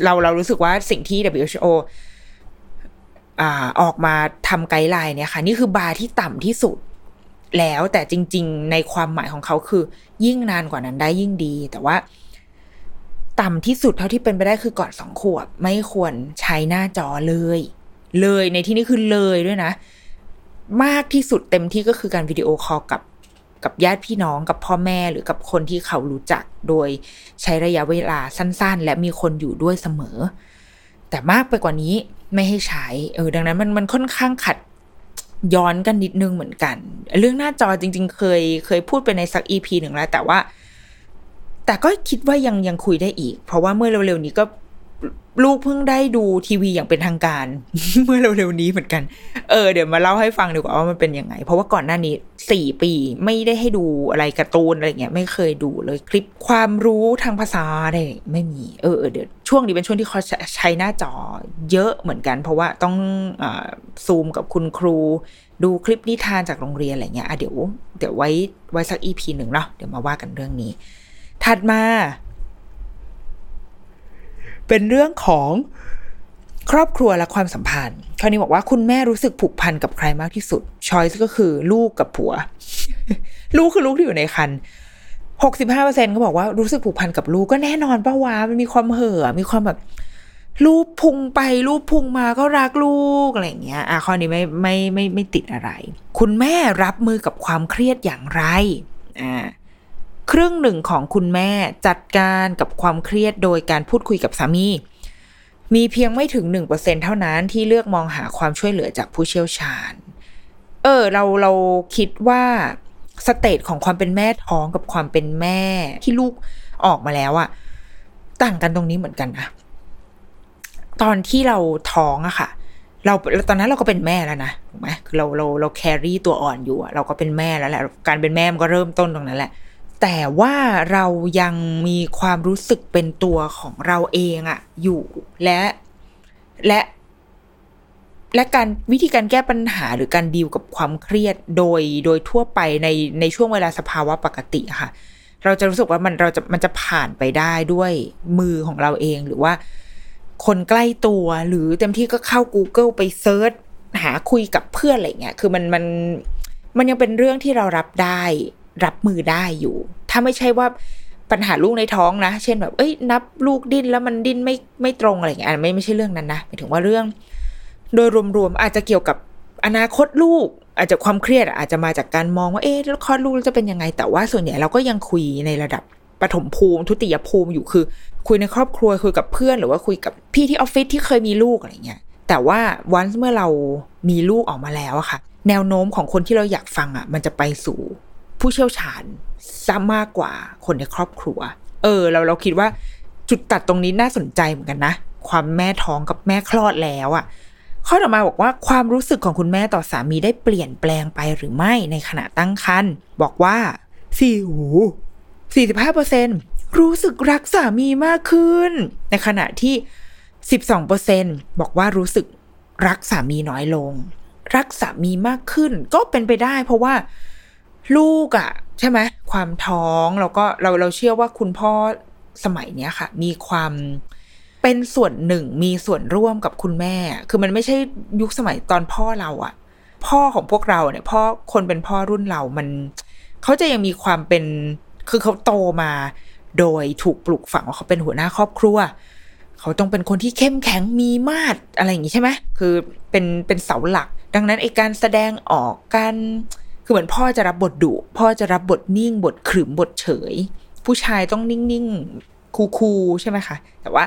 เราเรารู้สึกว่าสิ่งที่ WHO อออกมาทำไกด์ไลน์เนี่ยค่ะ นี่คือบาที่ต่ำที่สุดแล้วแต่จริง ๆ ในความหมายของเขาคือ ยิ่งนานกว่านั้นได้ยิ่งดี แต่ว่า ต่ำที่สุดเท่าที่เป็นไปได้คือก่อนสองขวบ ไม่ควรใช้หน้าจอเลย เลยในที่นี้คือเลยด้วยนะ มากที่สุดเต็มที่ก็คือการวิดีโอคอลกับกับญาติพี่น้องกับพ่อแม่หรือกับคนที่เขารู้จักโดยใช้ระยะเวลาสั้น ๆ และมีคนอยู่ด้วยเสมอ แต่มากไปกว่านี้ไม่ให้ใช้เออดังนั้นมันมันค่อนข้างขัดย้อนกันนิดนึงเหมือนกัน เรื่องหน้าจอจริง ๆ เคยเคยพูดไปในสักอีพีหนึ่งแล้ว แต่ว่า แต่ก็คิดว่ายังยังคุยได้อีก เพราะว่าเมื่อเร็วๆนี้ก็ ลูกเพิ่งได้ดูทีวีอย่างเป็นทางการ เมื่อเร็วๆนี้เหมือนกัน เออเดี๋ยวมาเล่าให้ฟังดีกว่าว่ามันเป็นยังไง เพราะว่าก่อนหน้านี้สี่ปีไม่ได้ให้ดูอะไรการ์ตูนอะไรเงี้ยไม่เคยดูเลยคลิปความรู้ทางภาษาอะไรไม่มีเออเดี๋ยวช่วงนี้เป็นช่วงที่เขาใช้หน้าจอเยอะเหมือนกัน เพราะว่าต้องอซูมกับคุณครู ดูคลิปนิทานจากโรงเรียนอะไรเงี้ยอะเดี๋ยวเดี๋ยวไว้ไว้สักอีพีหนึ่งเนาะเดี๋ยวมาว่ากันเรื่องนี้ ถัดมา เป็นเรื่องของครอบครัวและความสัมพันธ์คราวนี้บอกว่าคุณแม่รู้สึกผูกพันกับใครมากที่สุดชอยส์ก็คือลูกกับผัว ลูกคือลูกที่อยู่ในคันหกสิบห้าเปอร์เซ็นต์ก็บอกว่ารู้สึกผูกพันกับลูกก็แน่นอนป้าวามันมีความเห่อ มีความแบบลูกพุงไปลูกพุงมาก็รักลูกอะไรอย่างเงี้ยอะข้อนี้ไม่ไม่ไม่ไม่ติดอะไร คุณแม่รับมือกับความเครียดอย่างไรอ่า ครึ่งหนึ่งของคุณแม่จัดการกับความเครียดโดยการพูดคุยกับสามี มีเพียงไม่ถึงหนึ่งเปอร์เซ็นต์เท่านั้นที่เลือกมองหาความช่วยเหลือจากผู้เชี่ยวชาญ เออ เราเราคิดว่า stage ของความเป็นแม่ท้องกับความเป็นแม่ที่ลูกออกมาแล้วอะต่างกันตรงนี้เหมือนกันนะตอนที่เราท้องอะค่ะ เราตอนนั้นเราก็เป็นแม่แล้วนะถูกไหมคือเราเราเราแครี่ตัวอ่อนอยู่อะเราก็เป็นแม่แล้วแหละการเป็นแม่มันก็เริ่มต้นตรงนั้นแหละ แต่ว่าเรายังมีความรู้สึกเป็นตัวของเราเองอะอยู่และและ และการวิธีการแก้ปัญหาหรือการดีลกับความเครียดโดยโดยทั่วไปในในช่วงเวลาสภาวะปกติค่ะ เราจะรู้สึกว่ามันเราจะมันจะผ่านไปได้ด้วยมือของเราเองหรือว่า คนใกล้ตัวหรือเต็มที่ก็เข้า Google ไปเซิร์ชหาคุยกับเพื่อนอะไรเงี้ยคือมันมันมันยังเป็นเรื่องที่เรารับได้ รับมือได้อยู่ ถ้าไม่ใช่ว่าปัญหาลูกในท้องนะ เช่นแบบ เอ้ย นับลูกดิ้นแล้วมันดิ้นไม่ไม่ตรงอะไรอย่างเงี้ยไม่ไม่ใช่เรื่องนั้นนะหมายถึงว่าเรื่อง โดยรวมๆอาจจะเกี่ยวกับอนาคตลูก อาจจะความเครียดอาจจะมาจากการมองว่าเอ๊ะแล้วคลอดลูกจะเป็นยังไง แต่ว่าส่วนใหญ่เราก็ยังคุยในระดับปฐมภูมิ ทุติยภูมิอยู่คือ คุยในครอบครัวคุยกับเพื่อน หรือว่าคุยกับพี่ที่ออฟฟิศที่เคยมีลูกอะไรเงี้ยแต่ว่าวันเมื่อเรามีลูกออกมาแล้วอะค่ะ แนวโน้มของคนที่เราอยากฟังอะมันจะไปสู่ ผู้เชี่ยวชาญซะมากกว่าคนในครอบครัว เออ เราเราคิดว่าจุดตัดตรงนี้น่าสนใจเหมือนกันนะ ความแม่ท้องกับแม่คลอดแล้วอะ่ะ ข้อต่อมาบอกว่าความรู้สึกของคุณแม่ต่อสามีได้เปลี่ยนแปลงไปหรือไม่ในขณะตั้งครรภ์บอกว่าสี่หูสี่สิบห้าเปอร์เซ็นรู้สึกรักสามีมากขึ้น ในขณะที่สิบสองเปอร์เซ็นบอกว่ารู้สึกรักสามีน้อยลง รักสามีมากขึ้นก็เป็นไปได้เพราะว่า ลูกอะ่ะ ใช่ไหมความท้องแล้วก็เราเราเชื่อว่าคุณพ่อสมัยเนี้ยค่ะ มีความเป็นส่วนหนึ่งมีส่วนร่วมกับคุณแม่ คือมันไม่ใช่ยุคสมัยตอนพ่อเราอะ่ะ พ่อของพวกเราเนี่ยพ่อคนเป็นพ่อรุ่นเรามันเขาจะยังมีความเป็นคือเขาโตมา โดยถูกปลูกฝังว่าเขาเป็นหัวหน้าครอบครัวเขาต้องเป็นคนที่เข้มแข็งมีมาดอะไรอย่างนี้ใช่ไหมคือเป็นเป็นเสาหลัก ดังนั้นไอการแสดงออกการ คือเหมือนพ่อจะรับบทดุพ่อจะรับบทนิ่ง บทขรึมบทเฉย ผู้ชายต้องนิ่งๆคูลๆใช่ไหมคะ แต่ว่า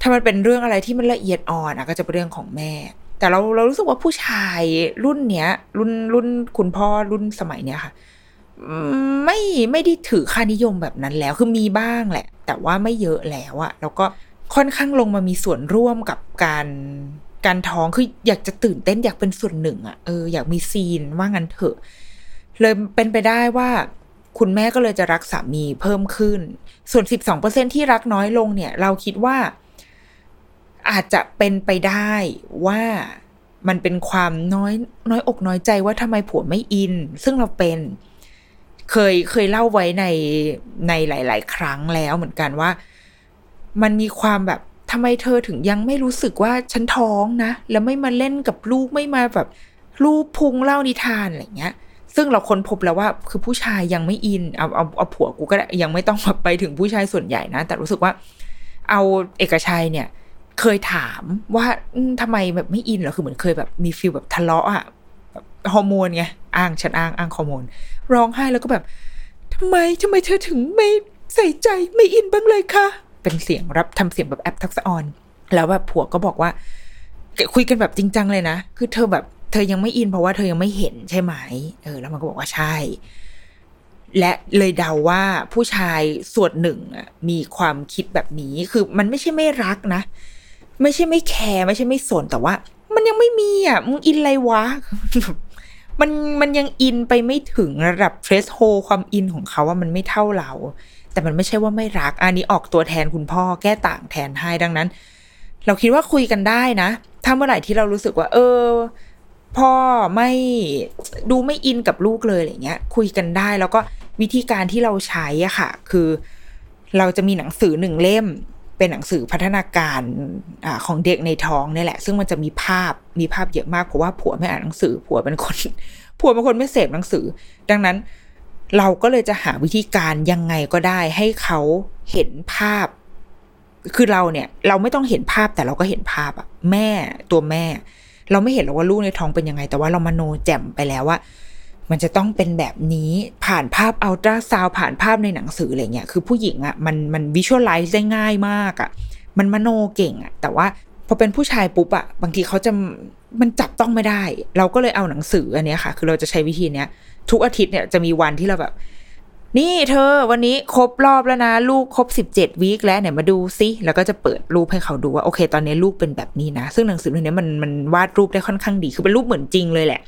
ถ้ามันเป็นเรื่องอะไรที่มันละเอียดอ่อนอะก็จะเป็นเรื่องของแม่ แต่เราเรารู้สึกว่าผู้ชายรุ่นเนี้ย รุ่นรุ่นคุณพ่อรุ่นสมัยเนี้ยค่ะไม่ไม่ได้ถือค่านิยมแบบนั้นแล้วคือมีบ้างแหละ แต่ว่าไม่เยอะแล้วอะแล้วก็ค่อนข้างลงมามีส่วนร่วมกับการ การท้องคืออยากจะตื่นเต้นอยากเป็นส่วนหนึ่งอะเอออยากมีซีนว่างั้นเถอะ เลยเป็นไปได้ว่า คุณแม่ก็เลยจะรักสามีเพิ่มขึ้น ส่วนสิบสองเปอร์เซ็นที่รักน้อยลงเนี่ย เราคิดว่า อาจจะเป็นไปได้ว่ามันเป็นความน้อยน้อยอกน้อยใจว่าทำไมผัวไม่อิน ซึ่งเราเป็นเคยเคยเล่าไว้ในในหลาย ๆ ครั้งแล้วเหมือนกันว่า มันมีความแบบ ทำไมเธอถึงยังไม่รู้สึกว่าฉันท้องนะ แล้วไม่มาเล่นกับลูกไม่มาแบบลูกพุงเล่านิทานอะไรเงี้ย ซึ่งเราค้นพบแล้วว่าคือผู้ชายยังไม่อินเอาเอาเอาผัวกูก็ได้ยังไม่ต้องแบบไปถึงผู้ชายส่วนใหญ่นะ แต่รู้สึกว่า เอาเอกชัยเนี่ย เคยถามว่าอืมทำไมแบบไม่อินเหรอคือเหมือนเคยแบบมีฟีลแบบทะเลาะอะฮอร์โมนไงอ้างฉันอ้างอ้างฮอร์โมนร้องไห้แล้วก็แบบทำไมทำไมเธอถึงไม่ใส่ใจไม่อินบ้างเลยคะ เป็นเสียงรับทำเสียงแบบแอปทักษะออน แล้วแบบผัวก็บอกว่า คุยกันแบบจริงจังเลยนะ คือเธอแบบเธอยังไม่อินเพราะว่าเธอยังไม่เห็นใช่ไหม เออ แล้วมันก็บอกว่าใช่ และเลยเดาว่าผู้ชายส่วนหนึ่งอะมีความคิดแบบนี้ คือมันไม่ใช่ไม่รักนะ ไม่ใช่ไม่แคร์ไม่ใช่ไม่สนแต่ว่า มันยังไม่มีอะมึงอินอะไรวะมันมันยังอินไปไม่ถึงระดับเทรสโฮความอินของเขาว่ามันไม่เท่าเรา แต่มันไม่ใช่ว่าไม่รัก อันนี้ออกตัวแทนคุณพ่อแก้ต่างแทนให้ดังนั้น เราคิดว่าคุยกันได้นะ ถ้าเมื่อไหร่ที่เรารู้สึกว่า เออ พ่อไม่ดูไม่อินกับลูกเลยอะไรเงี้ย คุยกันได้แล้วก็วิธีการที่เราใช้อะค่ะ คือเราจะมีหนังสือหนึ่งเล่ม เป็นหนังสือพัฒนาการอของเด็กในท้องนี่แหละ ซึ่งมันจะมีภาพมีภาพเยอะมากเพราะว่าผัวไม่อ่านหนังสือ ผัวเป็นคน ผัวเป็นคนไม่เสพหนังสือ ดังนั้น เราก็เลยจะหาวิธีการยังไงก็ได้ให้เขาเห็นภาพ คือเราเนี่ย เราไม่ต้องเห็นภาพแต่เราก็เห็นภาพอะแม่ตัวแม่ เราไม่เห็นหรอกว่าลูกในท้องเป็นยังไง แต่ว่าเรามาโนแจ่มไปแล้วว่ามันจะต้องเป็นแบบนี้ผ่านภาพอัลตราซาวผ่านภาพในหนังสืออะไรเงี้ยคือผู้หญิงอะ่ะมันมันวิชวลไลซ์ได้ง่ายมากอะ่ะ มันมโนเก่งอะ่ะ แต่ว่าพอเป็นผู้ชายปุ๊บอะ่ะบางทีเขาจะมันจับต้องไม่ได้ เราก็เลยเอาหนังสืออันนี้ค่ะ คือเราจะใช้วิธีเนี้ย ทุกอาทิตย์เนี่ยจะมีวันที่เราแบบ นี่เธอวันนี้ครบรอบแล้วนะ ลูกครบสิบเจ็ดวีคแล้วเนี่ยมาดูซิแล้วก็จะเปิดรูปให้เขาดูว่าโอเค ตอนนี้ลูกเป็นแบบนี้นะ ซึ่งหนังสือเล่มนี้มันมันวาดรูปได้ค่อนข้างดี คือเป็นรูปเหมือนจริงเลยแหละ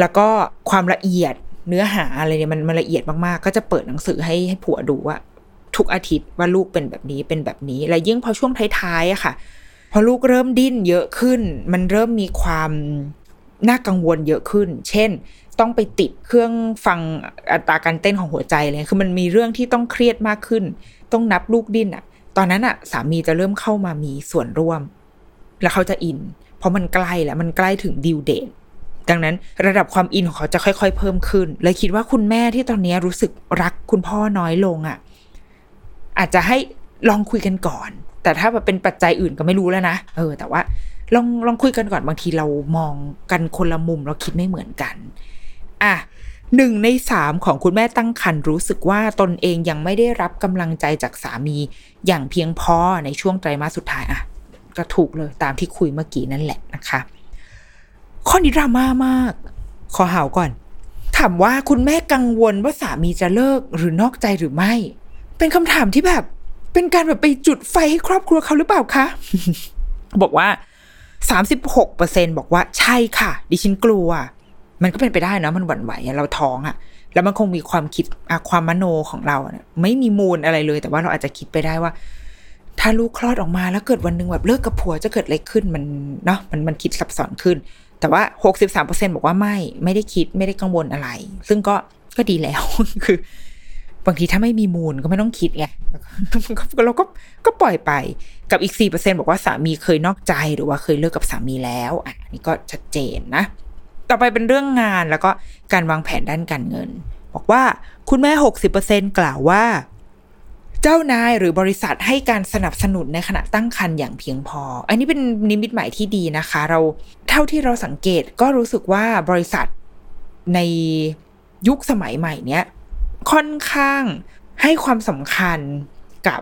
แล้วก็ความละเอียดเนื้อหาอะไรเนี่ยมันมันละเอียดมากๆ ก็จะเปิดหนังสือให้ให้ผัวดูว่าทุกอาทิตย์ว่าลูกเป็นแบบนี้เป็นแบบนี้ และยิ่งพอช่วงท้ายๆอะค่ะ พอลูกเริ่มดิ้นเยอะขึ้น มันเริ่มมีความน่ากังวลเยอะขึ้น เช่น ต้องไปติดเครื่องฟังอัตราการเต้นของหัวใจเลย คือมันมีเรื่องที่ต้องเครียดมากขึ้น ต้องนับลูกดิ้นอะตอนนั้นอะสามีจะเริ่มเข้ามามีส่วนร่วม แล้วเขาจะอิน เพราะมันใกล้แล้วมันใกล้ถึงดิวเดทดังนั้นระดับความอินของเขาจะค่อย ๆ เพิ่มขึ้น เลยคิดว่าคุณแม่ที่ตอนนี้รู้สึกรักคุณพ่อน้อยลงอะ่ะ อาจจะให้ลองคุยกันก่อน แต่ถ้าแบบเป็นปัจจัยอื่นก็ไม่รู้แล้วนะ เออ แต่ว่าลองลองคุยกันก่อนบางทีเรามองกันคนละมุมเราคิดไม่เหมือนกัน อะหนึ่งในสามของคุณแม่ตั้งครรภ์รู้สึกว่าตนเองยังไม่ได้รับกำลังใจจากสามีอย่างเพียงพอในช่วงไตรมาสสุดท้ายอะก็ถูกเลยตามที่คุยเมื่อกี้นั่นแหละนะคะ ข้อนี้ดราม่ามาก ขอหาวก่อน ถามว่าคุณแม่กังวลว่าสามีจะเลิกหรือนอกใจหรือไม่ เป็นคำถามที่แบบ เป็นการแบบไปจุดไฟให้ครอบครัวเขาหรือเปล่าคะ บอกว่าสามสิบหกเปอร์เซ็นบอกว่าใช่ค่ะ ดิฉันกลัว มันก็เป็นไปได้นะมันหวั่นไหวเราท้องอะแล้วมันคงมีความคิดความมโนของเราเนี่ยไม่มีมูลอะไรเลย แต่ว่าเราอาจจะคิดไปได้ว่า ถ้าลูกคลอดออกมาแล้วเกิดวันหนึ่งแบบเลิกกับผัวจะเกิดอะไรขึ้นมันเนาะมันมันคิดซับซ้อนขึ้น แต่ว่าหกสิบสามเปอร์เซ็นบอกว่าไม่ไม่ได้คิดไม่ได้กังวลอะไร ซึ่งก็ก็ดีแล้วคือบางทีถ้าไม่มีมูลก็ไม่ต้องคิดไงเราก็ก็ปล่อยไปกับอีกสี่เปอร์เซ็นบอกว่าสามีเคยนอกใจหรือว่าเคยเลิกกับสามีแล้วอะนี่ก็ชัดเจนนะ ต่อไปเป็นเรื่องงานแล้วก็การวางแผนด้านการเงิน บอกว่าคุณแม่หกสิบเปอร์เซ็นกล่าวว่า เจ้านายหรือบริษัทให้การสนับสนุนในขณะตั้งครรภ์อย่างเพียงพอ อันนี้เป็นนิมิตหมายที่ดีนะคะ เราเท่าที่เราสังเกตก็รู้สึกว่าบริษัทในยุคสมัยใหม่เนี้ยค่อนข้างให้ความสำคัญกับ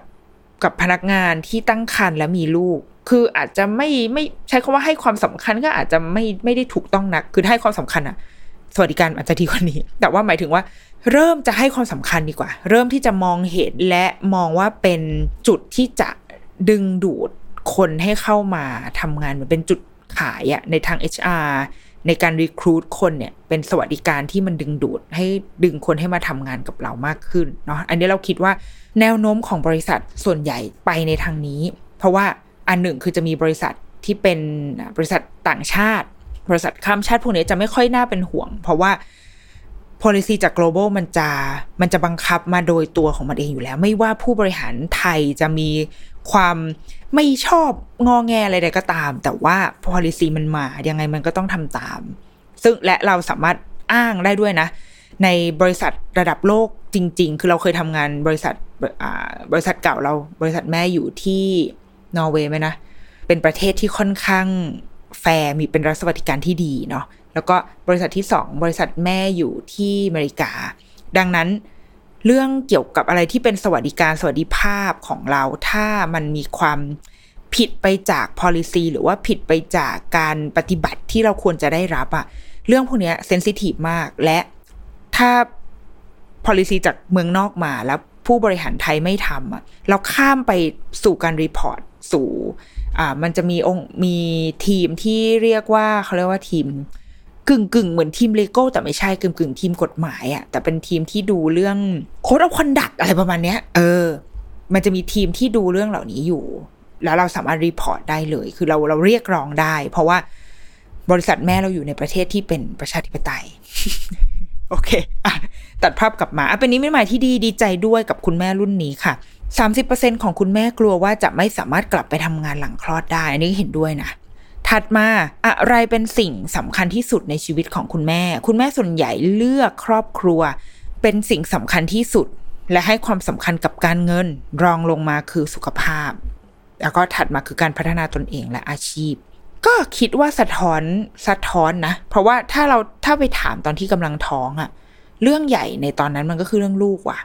กับพนักงานที่ตั้งครรภ์และมีลูก คืออาจจะไม่ไม่ใช้คำว่าให้ความสำคัญก็อาจจะไม่ไม่ได้ถูกต้องนัก คือให้ความสำคัญอะสวัสดิการอาจจะดีกว่านี้ แต่ว่าหมายถึงว่า เริ่มจะให้ความสำคัญดีกว่า เริ่มที่จะมองเห็นและมองว่าเป็นจุดที่จะดึงดูดคนให้เข้ามาทำงานเหมือนเป็นจุดขายอะในทาง HR ในการรีครูดคนเนี่ยเป็นสวัสดิการที่มันดึงดูดให้ดึงคนให้มาทำงานกับเรามากขึ้นเนาะอันนี้เราคิดว่าแนวโน้มของบริษัทส่วนใหญ่ไปในทางนี้ เพราะว่า อันหนึ่งคือจะมีบริษัทที่เป็นบริษัทต่างชาติ บริษัทข้ามชาติพวกนี้จะไม่ค่อยน่าเป็นห่วง เพราะว่า policy จาก global มันจะมันจะบังคับมาโดยตัวของมันเองอยู่แล้ว ไม่ว่าผู้บริหารไทยจะมีความไม่ชอบงอแงอะไรใดก็ตาม แต่ว่า policy มันมายังไงมันก็ต้องทำตาม ซึ่งและเราสามารถอ้างได้ด้วยนะ ในบริษัทระดับโลกจริง ๆ คือเราเคยทำงานบริษัทบริษัทเก่าเราบริษัทแม่อยู่ที่ นอร์เวย์ไหมนะ เป็นประเทศที่ค่อนข้างแฟร์มีเป็นรัฐสวัสดิการที่ดีเนาะแล้วก็บริษัทที่สองบริษัทแม่อยู่ที่อเมริกา ดังนั้นเรื่องเกี่ยวกับอะไรที่เป็นสวัสดิการสวัสดิภาพของเรา ถ้ามันมีความผิดไปจาก policy หรือว่าผิดไปจากการปฏิบัติที่เราควรจะได้รับอะเรื่องพวกนี้ sensitive มาก และถ้า policy จากเมืองนอกมาแล้วผู้บริหารไทยไม่ทำอะเราข้ามไปสู่การ report สู่อ่ามันจะมีองค์มีทีมที่เรียกว่าเขาเรียกว่าทีมกึ่งกึ่งเหมือนทีม legal แต่ไม่ใช่กึ่งกึ่งทีมกฎหมายอะแต่เป็นทีมที่ดูเรื่อง code of conduct อะไรประมาณเนี้ย เออ มันจะมีทีมที่ดูเรื่องเหล่านี้อยู่ แล้วเราสามารถ report ได้เลย คือเราเราเรียกร้องได้ เพราะว่าบริษัทแม่เราอยู่ในประเทศที่เป็นประชาธิปไตย โอเคอะตัดภาพกลับมาอะเป็นนิมิตหมายที่ดีดีใจด้วยกับคุณแม่รุ่นนี้ค่ะ 30%ของคุณแม่กลัวว่าจะไม่สามารถกลับไปทำงานหลังคลอดได้ อันนี้เห็นด้วยนะ ถัดมาอะไรเป็นสิ่งสำคัญที่สุดในชีวิตของคุณแม่ คุณแม่ส่วนใหญ่เลือกครอบครัว เป็นสิ่งสำคัญที่สุด และให้ความสำคัญกับการเงิน รองลงมาคือสุขภาพ แล้วก็ถัดมาคือการพัฒนาตนเองและอาชีพ ก็คิดว่าสะท้อนสะท้อนนะ เพราะว่าถ้าเราถ้าไปถามตอนที่กำลังท้องอะเรื่องใหญ่ในตอนนั้นมันก็คือเรื่องลูกว่ะ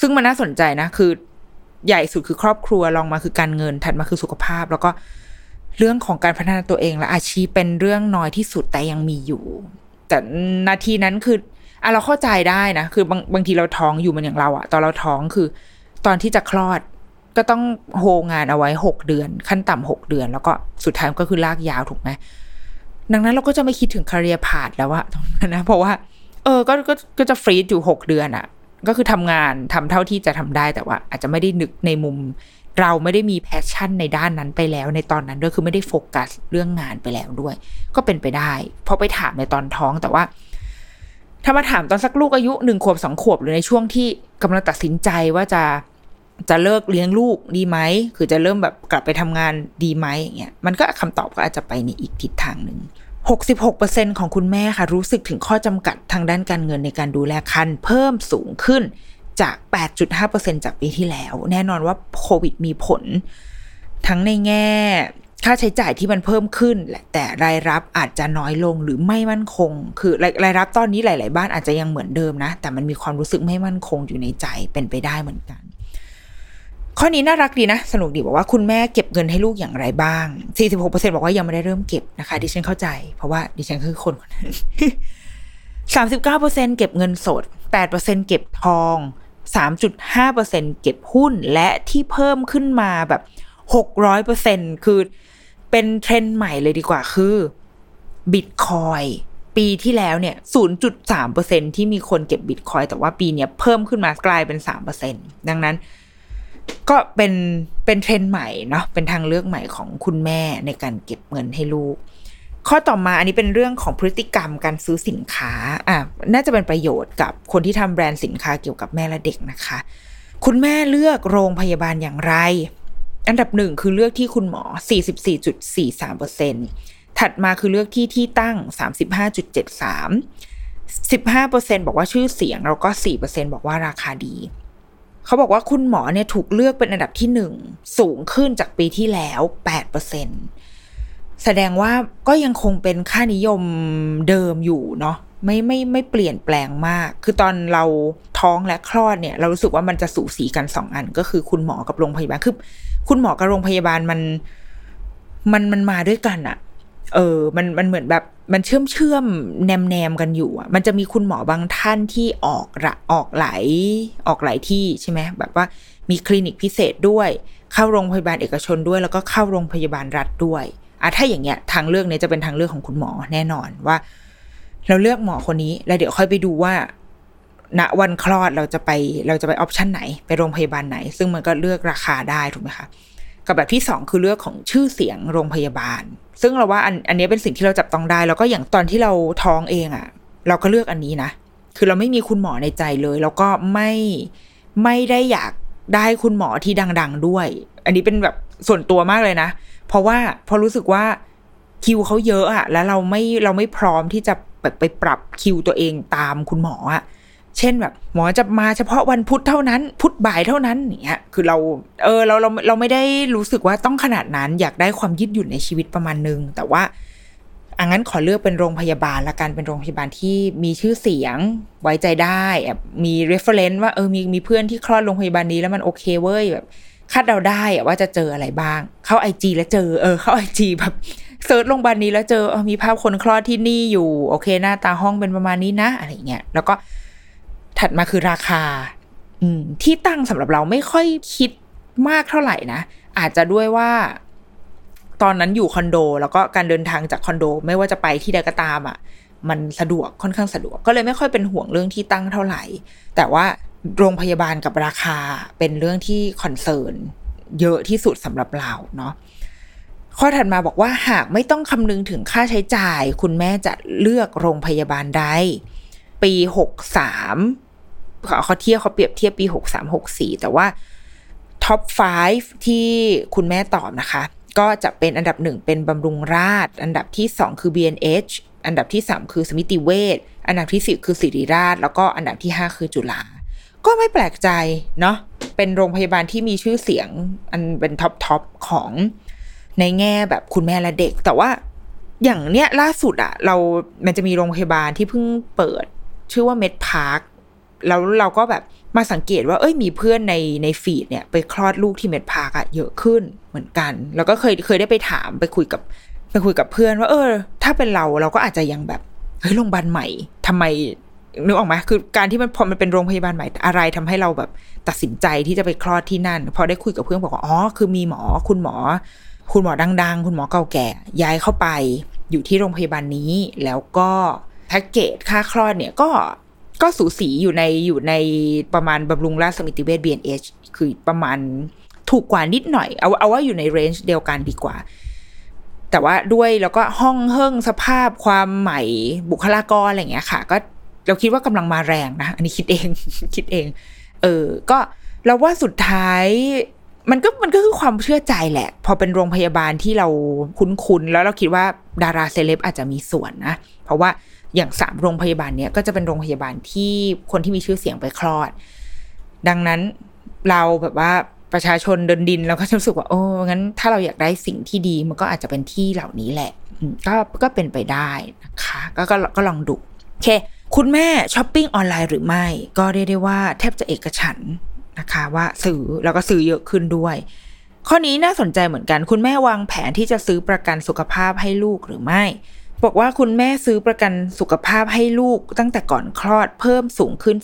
ซึ่งมันน่าสนใจนะคือ ใหญ่สุดคือครอบครัวรองมาคือการเงินถัดมาคือสุขภาพ แล้วก็เรื่องของการพัฒนาตัวเองและอาชีพเป็นเรื่องน้อยที่สุดแต่ยังมีอยู่ แต่นาทีนั้นคืออะเราเข้าใจได้นะ คือบางบางทีเราท้องอยู่มันอย่างเราอะตอนเราท้องคือ ตอนที่จะคลอดก็ต้องโฮงานเอาไว้หกเดือน ขั้นต่ำหกเดือน แล้วก็สุดท้ายก็คือลากยาวถูกไหมดังนั้นเราก็จะไม่คิดถึง career path แล้วอะตรงนั้นนะเพราะว่า เออก็ก็ก็จะ freeze อยู่หกเดือนอะ ก็คือทำงานทำเท่าที่จะทำได้แต่ว่า อาจจะไม่ได้นึกในมุม เราไม่ได้มี passion ในด้านนั้นไปแล้ว ในตอนนั้นด้วยคือไม่ได้โฟกัสเรื่องงานไปแล้วด้วย ก็เป็นไปได้เพราะไปถามในตอนท้องแต่ว่า ถ้ามาถามตอนสักลูกอายุหนึ่งขวบสองขวบหรือในช่วงที่กำลังตัดสินใจว่าจะจะเลิกเลี้ยงลูกดีไหม คือจะเริ่มแบบกลับไปทำงานดีไหมอย่างเงี้ย มันก็คำตอบก็อาจจะไปในอีกทิศทางหนึ่ง 66%ของคุณแม่ค่ะ รู้สึกถึงข้อจำกัดทางด้านการเงินในการดูแลคันเพิ่มสูงขึ้นจาก 8.5%จากปีที่แล้ว แน่นอนว่าโควิดมีผล ทั้งในแง่ ค่าใช้จ่ายที่มันเพิ่มขึ้น แต่รายรับอาจจะน้อยลงหรือไม่มั่นคง คือรายรับตอนนี้หลาย ๆ บ้านอาจจะยังเหมือนเดิมนะ แต่มันมีความรู้สึกไม่มั่นคงอยู่ในใจเป็นไปได้เหมือนกัน ข้อนี้น่ารักดีนะ สนุกดีบอกว่าคุณแม่เก็บเงินให้ลูกอย่างไรบ้าง 46%บอกว่ายังไม่ได้เริ่มเก็บนะคะ ดิฉันเข้าใจ เพราะว่าดิฉันคือคนคนนั้น39%เก็บเงินสด 8%เก็บทอง 3.5%เก็บหุ้นและที่เพิ่มขึ้นมาแบบ 600%คือเป็นเทรนด์ใหม่เลยดีกว่าคือบิตคอยปีที่แล้วเนี่ย 0.3%ที่มีคนเก็บบิตคอยแต่ว่าปีนี้เพิ่มขึ้นมากลายเป็น 3%ดังนั้น ก็เป็นเป็นเทรนด์ใหม่เนาะเป็นทางเลือกใหม่ของคุณแม่ในการเก็บเงินให้ลูก ข้อต่อมาอันนี้เป็นเรื่องของพฤติกรรมการซื้อสินค้าอะน่าจะเป็นประโยชน์กับคนที่ทำแบรนด์สินค้าเกี่ยวกับแม่และเด็กนะคะ คุณแม่เลือกโรงพยาบาลอย่างไร อันดับหนึ่งคือเลือกที่คุณหมอ 44.43%ถัดมาคือเลือกที่ที่ตั้ง 35.73 15%บอกว่าชื่อเสียงแล้วก็4%บอกว่าราคาดี เขาบอกว่าคุณหมอเนี่ยถูกเลือกเป็นอันดับที่หนึ่งสูงขึ้นจากปีที่แล้ว8%แสดงว่าก็ยังคงเป็นค่านิยมเดิมอยู่เนาะไม่ไม่ไม่เปลี่ยนแปลงมาก คือตอนเราท้องและคลอดเนี่ย เรารู้สึกว่ามันจะสูสีกันสองอัน ก็คือคุณหมอกับโรงพยาบาลคือคุณหมอกับโรงพยาบาลมัน มันมันมาด้วยกันอะเออ มันมันเหมือนแบบ มันเชื่อมเชื่อมแนมแนมกันอยู่อะมันจะมีคุณหมอบางท่านที่ออกระออกหลายออกหลายที่ใช่ไหมแบบว่ามีคลินิกพิเศษด้วย เข้าโรงพยาบาลเอกชนด้วย แล้วก็เข้าโรงพยาบาลรัฐด้วยอะถ้าอย่างเงี้ยทางเลือกนี้ยจะเป็นทางเลือกของคุณหมอแน่นอนว่า เราเลือกหมอคนนี้ แล้วเดี๋ยวค่อยไปดูว่าณวันคลอดเราจะไปเราจะไปออปชันไหน ไปโรงพยาบาลไหน ซึ่งมันก็เลือกราคาได้ถูกไหมคะ กับแบบที่สองคือเรื่องของชื่อเสียงโรงพยาบาล ซึ่งเราว่าอันอันนี้เป็นสิ่งที่เราจับต้องได้ แล้วก็อย่างตอนที่เราท้องเองอะ่ะ เราก็เลือกอันนี้นะ คือเราไม่มีคุณหมอในใจเลย แล้วก็ไม่ไม่ได้อยากได้คุณหมอที่ดัง ๆด้วย อันนี้เป็นแบบส่วนตัวมากเลยนะ เพราะว่าพอรู้สึกว่าคิวเขาเยอะอะแล้วเราไม่เราไม่พร้อมที่จะแบบไปปรับคิวตัวเองตามคุณหมออะ เช่นแบบหมอจะมาเฉพาะวันพุธเท่านั้น พุธบ่ายเท่านั้นเนี่ยคือเราเออเราเราเราไม่ได้รู้สึกว่าต้องขนาดนั้นอยากได้ความยืดหยุ่นในชีวิตประมาณนึง แต่ว่าอังั้นขอเลือกเป็นโรงพยาบาลละกันเป็นโรงพยาบาลที่มีชื่อเสียงไว้ใจได้แบบมี reference ว่าเออมีมีเพื่อนที่คลอดโรงพยาบาลนี้แล้วมันโอเคเว้ยแบบคาดเดาได้ว่าจะเจออะไรบ้าง เข้าไอจีแล้วเจอเออเข้าไอจีแบบ search โรงพยาบาลนี้แล้วเจอเออมีภาพคนคลอดที่นี่อยู่ โอเค หน้าตาห้องเป็นประมาณนี้นะ อะไรเงี้ยแล้วก็ ถัดมาคือราคาอืมที่ตั้งสำหรับเราไม่ค่อยคิดมากเท่าไหร่นะ อาจจะด้วยว่า ตอนนั้นอยู่คอนโด แล้วก็การเดินทางจากคอนโด ไม่ว่าจะไปที่ใดก็ตามอะ่ะ มันสะดวกค่อนข้างสะดวก ก็เลยไม่ค่อยเป็นห่วงเรื่องที่ตั้งเท่าไหร่ แต่ว่าโรงพยาบาลกับราคาเป็นเรื่องที่คอนเซิร์นเยอะที่สุดสำหรับเราเนาะข้อถัดมาบอกว่าหากไม่ต้องคำนึงถึงค่าใช้จ่าย คุณแม่จะเลือกโรงพยาบาลใดปีหกสาม เขาเทียบเขาเปรียบเทียบปีหกสามหกสี่แต่ว่า top 5 ที่คุณแม่ตอบนะคะ ก็จะเป็นอันดับหนึ่งเป็นบำรุงราษฎร์อันดับที่สองคือ BNH อันดับที่สามคือสมิติเวชอันดับที่สี่คือศิริราช แล้วก็อันดับที่ห้าคือจุฬาก็ไม่แปลกใจเนาะเป็นโรงพยาบาลที่มีชื่อเสียง อันเป็น top top ของในแง่แบบคุณแม่และเด็ก แต่ว่าอย่างเนี้ยล่าสุดอะเรา มันจะมีโรงพยาบาลที่เพิ่งเปิด ชื่อว่าเมดพาร์ค แล้วเราก็แบบมาสังเกตว่าเอ้ยมีเพื่อนในใน feed เนี่ย ไปคลอดลูกที่เมดพาร์คอะเยอะขึ้นเหมือนกัน แล้วก็เคยเคยได้ไปถามไปคุยกับไปคุยกับเพื่อนว่า เออ ถ้าเป็นเราเราก็อาจจะยังแบบเฮ้ยโรงพยาบาลใหม่ทำไมนึกออกไหมคือการที่มันพอมันเป็นโรงพยาบาลใหม่อะไรทำให้เราแบบตัดสินใจที่จะไปคลอดที่นั่น พอได้คุยกับเพื่อนบอกว่าอ๋อคือมีหมอคุณหมอ คุณหมอดัง ๆ คุณหมอเก่าแก่ ย้ายเข้าไปอยู่ที่โรงพยาบาลนี้ แล้วก็แพ็กเกจค่าคลอดเนี่ยก็ ก็สูสีอยู่ในอยู่ในประมาณบำรุงราชสมิติเวช BNH คือประมาณถูกกว่านิดหน่อย เอาเอาว่าอยู่ในเรนจ์เดียวกันดีกว่า แต่ว่าด้วยแล้วก็ห้องเฮิ่งสภาพความใหม่บุคลากรอะไรเงี้ยค่ะ ก็เราคิดว่ากำลังมาแรงนะ อันนี้คิดเองคิดเอง เออ ก็เราว่าสุดท้ายมันก็มันก็คือความเชื่อใจแหละ พอเป็นโรงพยาบาลที่เราคุ้นๆแล้วเราคิดว่าดาราเซเลบอาจจะมีส่วนนะ เพราะว่า อย่างสามโรงพยาบาลเนี้ยก็จะเป็นโรงพยาบาลที่คนที่มีชื่อเสียงไปคลอด ดังนั้นเราแบบว่าประชาชนเดินดินเราก็จะรู้สึกว่าโอ้งั้นถ้าเราอยากได้สิ่งที่ดีมันก็อาจจะเป็นที่เหล่านี้แหละ ก็ก็เป็นไปได้นะคะก็ก็ก็ลองดูโอเค คุณแม่ช้อปปิ้งออนไลน์หรือไม่ ก็เรียกได้ว่าแทบจะเอกฉันท์นะคะว่าซื้อแล้วก็ซื้อเยอะขึ้นด้วย ข้อนี้น่าสนใจเหมือนกัน คุณแม่วางแผนที่จะซื้อประกันสุขภาพให้ลูกหรือไม่ บอกว่าคุณแม่ซื้อประกันสุขภาพให้ลูกตั้งแต่ก่อนคลอดเพิ่มสูงขึ้น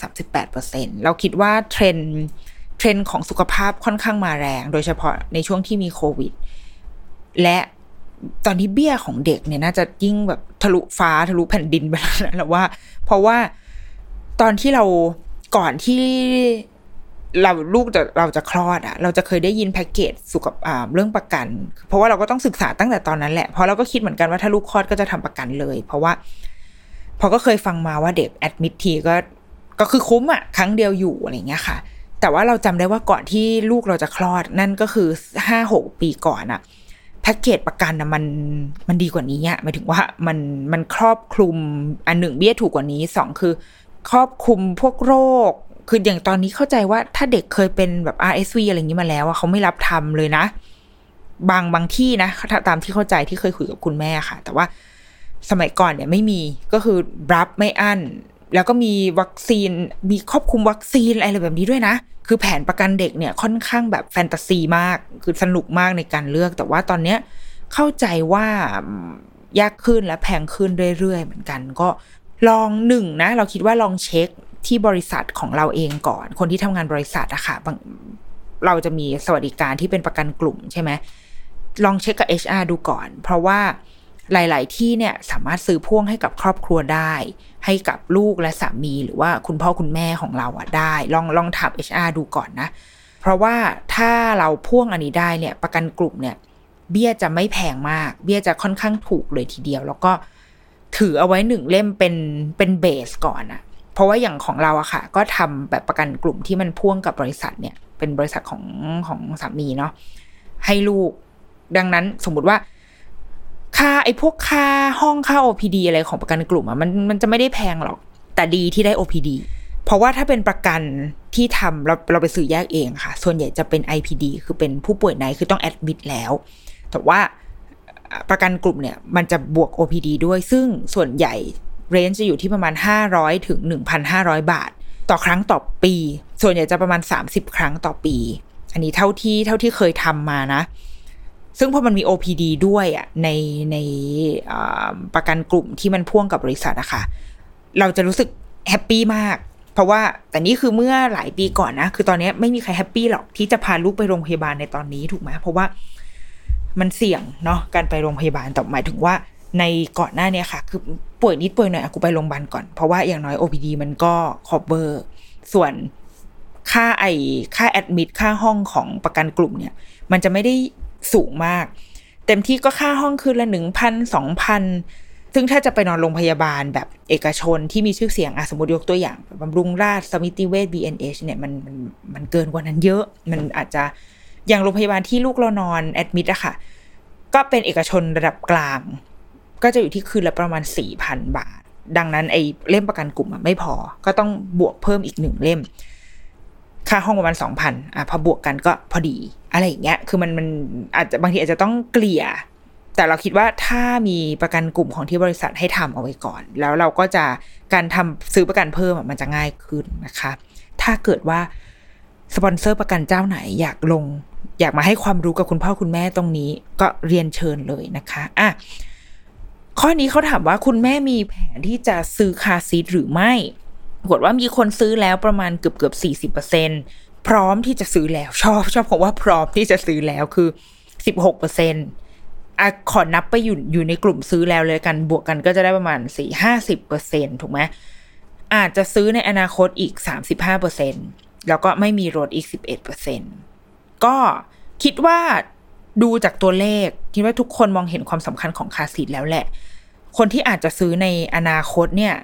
38%เราคิดว่าเทรนด์เทรนด์ของสุขภาพค่อนข้างมาแรง โดยเฉพาะในช่วงที่มีโควิด และตอนนี้เบี้ยของเด็กเนี่ยน่าจะยิ่งแบบทะลุฟ้าทะลุแผ่นดินไปแล้วว่า เพราะว่าตอนที่เราก่อนที่ เราลูกจะเราจะคลอดอะเราจะเคยได้ยินแพ็กเกจสุขภาเรื่องประกัน เพราะว่าเราก็ต้องศึกษาตั้งแต่ตอนนั้นแหละเพราะเราก็คิดเหมือนกันว่าถ้าลูกคลอดก็จะทำประกันเลย เพราะว่าพอก็เคยฟังมาว่าเด็กแอดมิททีก็ก็คือคุ้มอะครั้งเดียวอยู่อะไรเงี้ยค่ะ แต่ว่าเราจำได้ว่าก่อนที่ลูกเราจะคลอดนั่นก็คือห้าหกปีก่อนอะแพ็กเกจประกันอะมันมันดีกว่านี้อะหมายถึงว่ามันมันครอบคลุมอันหนึ่งเบี้ยถูกกว่านี้สองคือ ครอบคลุมพวกโรค คืออย่างตอนนี้เข้าใจว่าถ้าเด็กเคยเป็นแบบ RSV อะไรอย่างนี้มาแล้วเขาไม่รับทำเลยนะ บางบางที่นะตามที่เข้าใจที่เคยคุยกับคุณแม่ค่ะ แต่ว่าสมัยก่อนเนี่ยไม่มีก็คือรับไม่อั้นแล้วก็มีวัคซีนมีครอบคลุมวัคซีนอะไรแบบนี้ด้วยนะ คือแผนประกันเด็กเนี่ยค่อนข้างแบบแฟนตาซีมาก คือสนุกมากในการเลือก แต่ว่าตอนเนี้ยเข้าใจว่ายากขึ้นและแพงขึ้นเรื่อยๆ เหมือนกัน ก็ลองหนึ่งนะ เราคิดว่าลองเช็ค ที่บริษัทของเราเองก่อน คนที่ทำงานบริษัทอะค่ะเราจะมีสวัสดิการที่เป็นประกันกลุ่มใช่ไหมลองเช็คกับ HR ดูก่อน เพราะว่าหลาย ๆ ที่เนี่ยสามารถซื้อพ่วงให้กับครอบครัวได้ ให้กับลูกและสามีหรือว่าคุณพ่อคุณแม่ของเราอะได้ ลองลองถาม HR ดูก่อนนะ เพราะว่าถ้าเราพ่วงอันนี้ได้เนี่ยประกันกลุ่มเนี่ย เบี้ยจะไม่แพงมาก เบี้ยจะค่อนข้างถูกเลยทีเดียว แล้วก็ถือเอาไว้หนึ่งเล่มเป็นเป็นเบสก่อนอะ เพราะว่าอย่างของเราอะค่ะ ก็ทำแบบประกันกลุ่มที่มันพ่วงกับบริษัทเนี่ย เป็นบริษัทของของสามีเนาะให้ลูก ดังนั้นสมมุติว่า ค่าไอ้พวกค่าห้องค่า OPD อะไรของประกันกลุ่มอะมันมันจะไม่ได้แพงหรอก แต่ดีที่ได้ OPD เพราะว่าถ้าเป็นประกันที่ทำเราเราไปซื้อแยกเองค่ะ ส่วนใหญ่จะเป็น IPD คือเป็นผู้ป่วยในคือต้องแอดมิดแล้ว แต่ว่าประกันกลุ่มเนี่ย มันจะบวก OPD ด้วย ซึ่งส่วนใหญ่ เรนจ์จะอยู่ที่ประมาณ 500 ถึง 1,500 บาท ต่อครั้งต่อปี ส่วนใหญ่จะประมาณ 30 ครั้งต่อปี อันนี้เท่าที่เท่าที่เคยทำมานะ ซึ่งพอมันมี OPD ด้วยอะในในประกันกลุ่มที่มันพ่วงกับบริษัทอะค่ะ เราจะรู้สึก happy มาก เพราะว่าแต่นี่คือเมื่อหลายปีก่อนนะ คือตอนนี้ไม่มีใคร happy หรอกที่จะพาลูกไปโรงพยาบาลในตอนนี้ถูกไหมเพราะว่ามันเสี่ยงเนาะการไปโรงพยาบาลแต่หมายถึงว่าในก่อนหน้านี้ค่ะ คือ ป่วยนิดป่วยหน่อยกูไปโรงพยาบาลก่อน เพราะว่าอย่างน้อย OPD มันก็ cover ส่วนค่าไอค่าแอดมิดค่าห้องของประกันกลุ่มเนี่ย มันจะไม่ได้สูงมาก เต็มที่ก็ค่าห้องคืนละหนึ่งพันสองพันซึ่งถ้าจะไปนอนโรงพยาบาลแบบเอกชนที่มีชื่อเสียงอะสมมติยกตัวอย่างบำรุงราชสมิติเวช BNH เนี่ยมันมันมันเกินกว่านั้นเยอะ มันอาจจะอย่างโรงพยาบาลที่ลูกเรานอนแอดมิดอะค่ะ ก็เป็นเอกชนระดับกลาง ก็จะอยู่ที่คืนละประมาณสี่พันบาท ดังนั้นไอ้เล่มประกันกลุ่มไม่พอ ก็ต้องบวกเพิ่มอีกหนึ่งเล่ม ค่าห้องประมาณสองพันอะพอบวกกันก็พอดี อะไรอย่างเงี้ย คือมันมันอาจจะบางทีอาจจะต้องเกลี่ย แต่เราคิดว่าถ้ามีประกันกลุ่มของที่บริษัทให้ทำเอาไว้ก่อน แล้วเราก็จะการทำซื้อประกันเพิ่มมันจะง่ายขึ้นนะคะ ถ้าเกิดว่าสปอนเซอร์ประกันเจ้าไหนอยากลง อยากมาให้ความรู้กับคุณพ่อคุณแม่ตรงนี้ ก็เรียนเชิญเลยนะคะอะ ข้อนี้เขาถามว่าคุณแม่มีแผนที่จะซื้อคาซีทหรือไม่ปรากฏว่ามีคนซื้อแล้วประมาณเกือบเกือบสี่สิบเปอร์เซ็นพร้อมที่จะซื้อแล้วชอบชอบคำว่าพร้อมที่จะซื้อแล้วคือสิบหกเปอร์เซ็นต์อะขอนับไปอยู่อยู่ในกลุ่มซื้อแล้วเลยกันบวกกันก็จะได้ประมาณสี่ห้าสิบเปอร์เซ็นถูกไหมอาจจะซื้อในอนาคตอีกสามสิบห้าเปอร์เซ็นแล้วก็ไม่มีรถอีกสิบเอ็ดเปอร์เซ็นก็คิดว่า ดูจากตัวเลขคิดว่าทุกคนมองเห็นความสำคัญของคาสีดแล้วแหละ คนที่อาจจะซื้อในอนาคตเนี่ย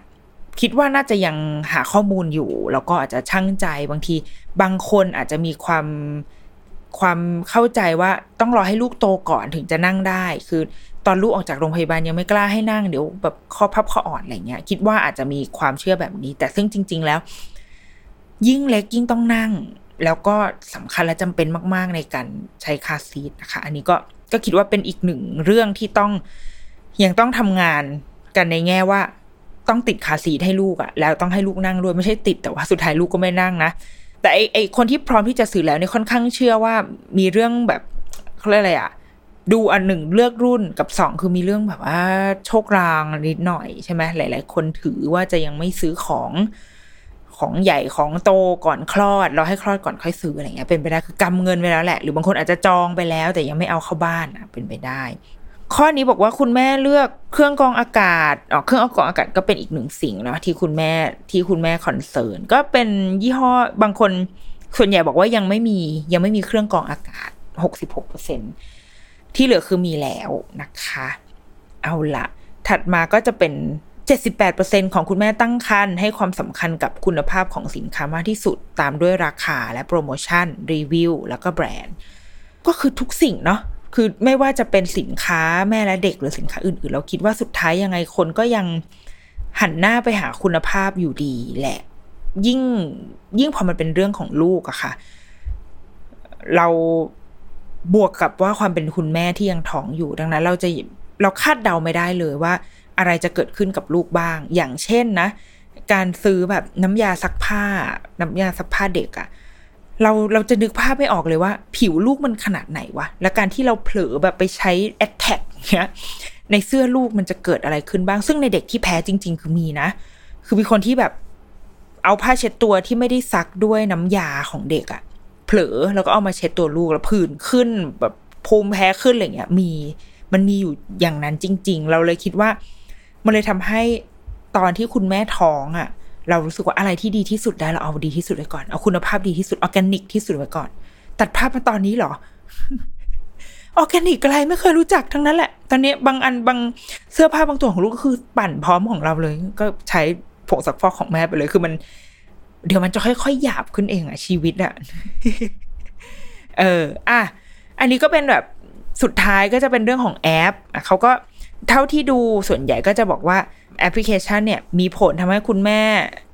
คิดว่าน่าจะยังหาข้อมูลอยู่ แล้วก็อาจจะช่างใจบางที บางคนอาจจะมีความความเข้าใจว่าต้องรอให้ลูกโตก่อนถึงจะนั่งได้ คือตอนลูกออกจากโรงพยาบาลยังไม่กล้าให้นั่งเดี๋ยวแบบข้อพับข้ออ่อนอะไรเงี้ย คิดว่าอาจจะมีความเชื่อแบบนี้ แต่ซึ่งจริง ๆ แล้ว ยิ่งเล็กยิ่งต้องนั่ง แล้วก็สำคัญและจำเป็นมาก ๆ ในการใช้คาซีทนะคะ อันนี้ก็ก็คิดว่าเป็นอีกหนึ่งเรื่องที่ต้องยังต้องทำงานกันในแง่ว่าต้องติดคาซีทให้ลูกอะแล้วต้องให้ลูกนั่งด้วยไม่ใช่ติดแต่ว่าสุดท้ายลูกก็ไม่นั่งนะ แต่ไอไอคนที่พร้อมที่จะซื้อแล้วเนี่ยค่อนข้างเชื่อว่ามีเรื่องแบบเขาเรียกอะไรอะดูอันหนึ่งเลือกรุ่นกับสองคือมีเรื่องแบบว่าโชครางนิดหน่อยใช่ไหมหลาย ๆ คนถือว่าจะยังไม่ซื้อของ ของใหญ่ของโตก่อนคลอดเราให้คลอดก่อนค่อยซื้ออะไรเงี้ยเป็นไปได้คือกำเงินไปแล้วแหละ หรือบางคนอาจจะจองไปแล้ว แต่ยังไม่เอาเข้าบ้านเป็นไปได้ ข้อนี้บอกว่าคุณแม่เลือกเครื่องกรองอากาศอ๋อเครื่องกรองอากาศก็เป็นอีกหนึ่งสิ่งนะที่คุณแม่ที่คุณแม่คอนเซิร์นก็เป็นยี่ห้อบางคนส่วนใหญ่บอกว่ายังไม่มียังไม่มีเครื่องกรองอากาศหกสิบหกเปอร์เซ็นที่เหลือคือมีแล้วนะคะ เอาละถัดมาก็จะเป็น เจ็ดสิบแปดเปอร์เซ็นของคุณแม่ตั้งครรภ์ให้ความสำคัญกับคุณภาพของสินค้ามากที่สุด ตามด้วยราคาและโปรโมชั่น รีวิว แล้วก็แบรนด์ ก็คือทุกสิ่งเนาะคือไม่ว่าจะเป็นสินค้าแม่และเด็กหรือสินค้าอื่นๆ เราคิดว่าสุดท้ายยังไงคนก็ยังหันหน้าไปหาคุณภาพอยู่ดีแหละ ยิ่งยิ่งพอมันเป็นเรื่องของลูกอะค่ะ เราบวกกับว่าความเป็นคุณแม่ที่ยังท้องอยู่ดังนั้น เราจะเราคาดเดาไม่ได้เลยว่า อะไรจะเกิดขึ้นกับลูกบ้าง อย่างเช่นนะ การซื้อแบบน้ำยาซักผ้า น้ำยาซักผ้าเด็กอะเราเราจะนึกภาพไม่ออกเลยว่า ผิวลูกมันขนาดไหนวะ และการที่เราเผลอแบบไปใช้แอดแท็กเนี้ยในเสื้อลูกมันจะเกิดอะไรขึ้นบ้าง ซึ่งในเด็กที่แพ้จริง ๆ คือมีนะ คือมีคนที่แบบเอาผ้าเช็ดตัวที่ไม่ได้ซักด้วยน้ำยาของเด็กอะเผลอแล้วก็เอามาเช็ดตัวลูกแล้วผื่นขึ้นแบบภูมิแพ้ขึ้นอะไรเงี้ยมีมันมีอยู่อย่างนั้นจริง ๆ เราเลยคิดว่า มันเลยทำให้ตอนที่คุณแม่ท้องอะค่ะ เรารู้สึกว่าอะไรที่ดีที่สุดได้เราเอาดีที่สุดไว้ก่อน เอาคุณภาพดีที่สุดออร์แกนิกที่สุดไว้ก่อน ตัดภาพมาตอนนี้เหรอออร์แกนิกอะไรไม่เคยรู้จักทั้งนั้นแหละ ตอนนี้บางอันบางเสื้อผ้าบางตัวของลูกก็คือปั่นพร้อมของเราเลย ก็ใช้ผงซักฟอกของแม่ไปเลย คือมัน เดี๋ยวมันจะค่อยๆหยาบขึ้นเองอะชีวิตอะเออ อะ อันนี้ก็เป็นแบบสุดท้ายก็จะเป็นเรื่องของแอปอะเขาก็ เท่าที่ดูส่วนใหญ่ก็จะบอกว่าแอปพลิเคชันเนี่ยมีผลทำให้คุณแม่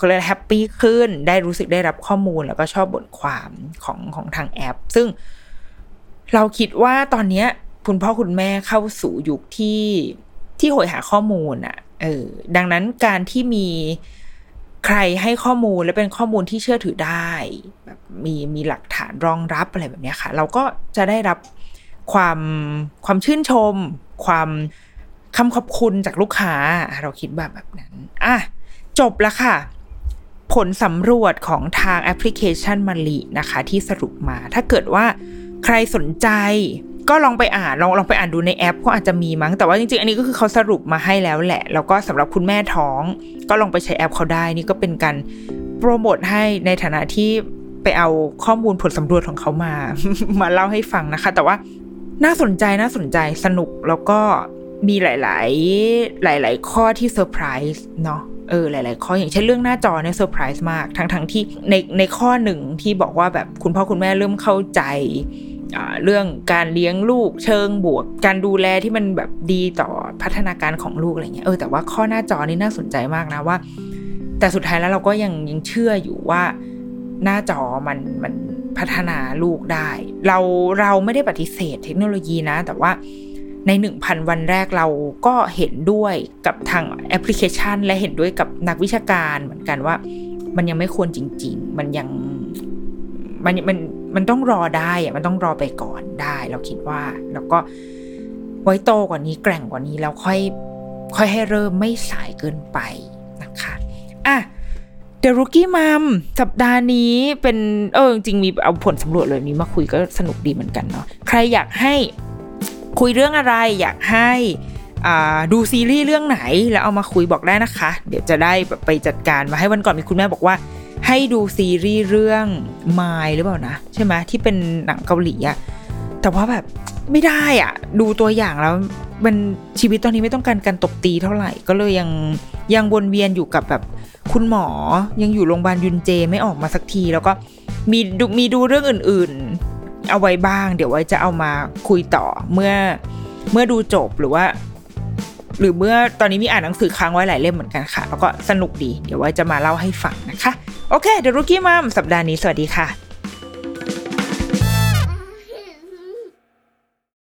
ก็เลย happy ขึ้น ได้รู้สึกได้รับข้อมูลแล้วก็ชอบบทความของของทางแอป ซึ่งเราคิดว่าตอนเนี้ยคุณพ่อคุณแม่เข้าสู่ยุคที่ที่หยหาข้อมูลอะ่ะ เออ ดังนั้นการที่มีใครให้ข้อมูลและเป็นข้อมูลที่เชื่อถือได้แบบมีมีหลักฐานรองรับอะไรแบบนี้ค่ะ เราก็จะได้รับความความชื่นชม ความ คำขอบคุณจากลูกค้า เราคิดแบบแบบนั้นอะจบแล้วค่ะ ผลสำรวจของทางแอปพลิเคชันมาลีนะคะ ที่สรุปมาถ้าเกิดว่าใครสนใจก็ลองไปอ่านลองลองไปอ่านดูในแอปก็อาจจะมีมั้งแต่ว่าจริงๆ อันนี้ก็คือเขาสรุปมาให้แล้วแหละ แล้วก็สำหรับคุณแม่ท้อง ก็ลองไปใช้แอปเขาได้นี่ก็เป็นการโปรโมทให้ในฐานะที่ไปเอาข้อมูลผลสำรวจของเขามา มาเล่าให้ฟังนะคะ แต่ว่าน่าสนใจน่าสนใจสนุกแล้วก็ มีหลาย ๆ หลาย ๆ ข้อที่เซอร์ไพรส์เนาะเออหลาย ๆ ข้ออย่างเช่นเรื่องหน้าจอเนี่ยเซอร์ไพรส์มากทั้งทั้งที่ในในข้อหนึ่งที่บอกว่าแบบคุณพ่อคุณแม่เริ่มเข้าใจเรื่องการเลี้ยงลูกเชิงบวก การดูแลที่มันแบบดีต่อพัฒนาการของลูกอะไรเงี้ยเออแต่ว่าข้อหน้าจอนี่น่าสนใจมากนะว่า แต่สุดท้ายแล้วเราก็ยังยังเชื่ออยู่ว่าหน้าจอมันมันพัฒนาลูกได้ เราเราไม่ได้ปฏิเสธเทคโนโลยีนะ แต่ว่า ในหนึ่งพันวันแรกเราก็เห็นด้วยกับทางแอปพลิเคชัน และเห็นด้วยกับนักวิชาการเหมือนกันว่า มันยังไม่ควรจริง ๆ มันยังมันมันมันต้องรอได้อะมันต้องรอไปก่อนได้ เราคิดว่า แล้วก็ไว้โตกว่านี้แกร่งกว่านี้แล้วค่อยค่อยให้เริ่มไม่สายเกินไปนะคะอะ The Rookie Mom สัปดาห์นี้เป็นเออจริงมีเอาผลสำรวจเลยนี้มาคุยก็สนุกดีเหมือนกันเนาะใครอยากให้ คุยเรื่องอะไรอยากให้ดูซีรีส์เรื่องไหนแล้วเอามาคุยบอกได้นะคะ เดี๋ยวจะได้ไปจัดการมาให้วันก่อนมีคุณแม่บอกว่า ให้ดูซีรีส์เรื่อง My หรือเปล่านะ ใช่ไหมที่เป็นหนังเกาหลีอะแต่ว่าแบบไม่ได้อะดูตัวอย่างแล้วมันชีวิตตอนนี้ไม่ต้องการการตบตีเท่าไหร่ก็เลยยังยังวนเวียนอยู่กับแบบคุณหมอยังอยู่โรงพยาบาลยุนเจไม่ออกมาสักที แล้วก็มีดูมีดูเรื่องอื่น เอาไว้บ้าง เดี๋ยวไว้จะเอามาคุยต่อเมื่อเมื่อดูจบหรือว่า หรือเมื่อตอนนี้มีอ่านหนังสือค้างไว้หลายเล่มเหมือนกันค่ะ แล้วก็สนุกดี เดี๋ยวไว้จะมาเล่าให้ฟังนะคะ โอเคเดี๋ยวรุกี้มัมสัปดาห์นี้สวัสดีค่ะ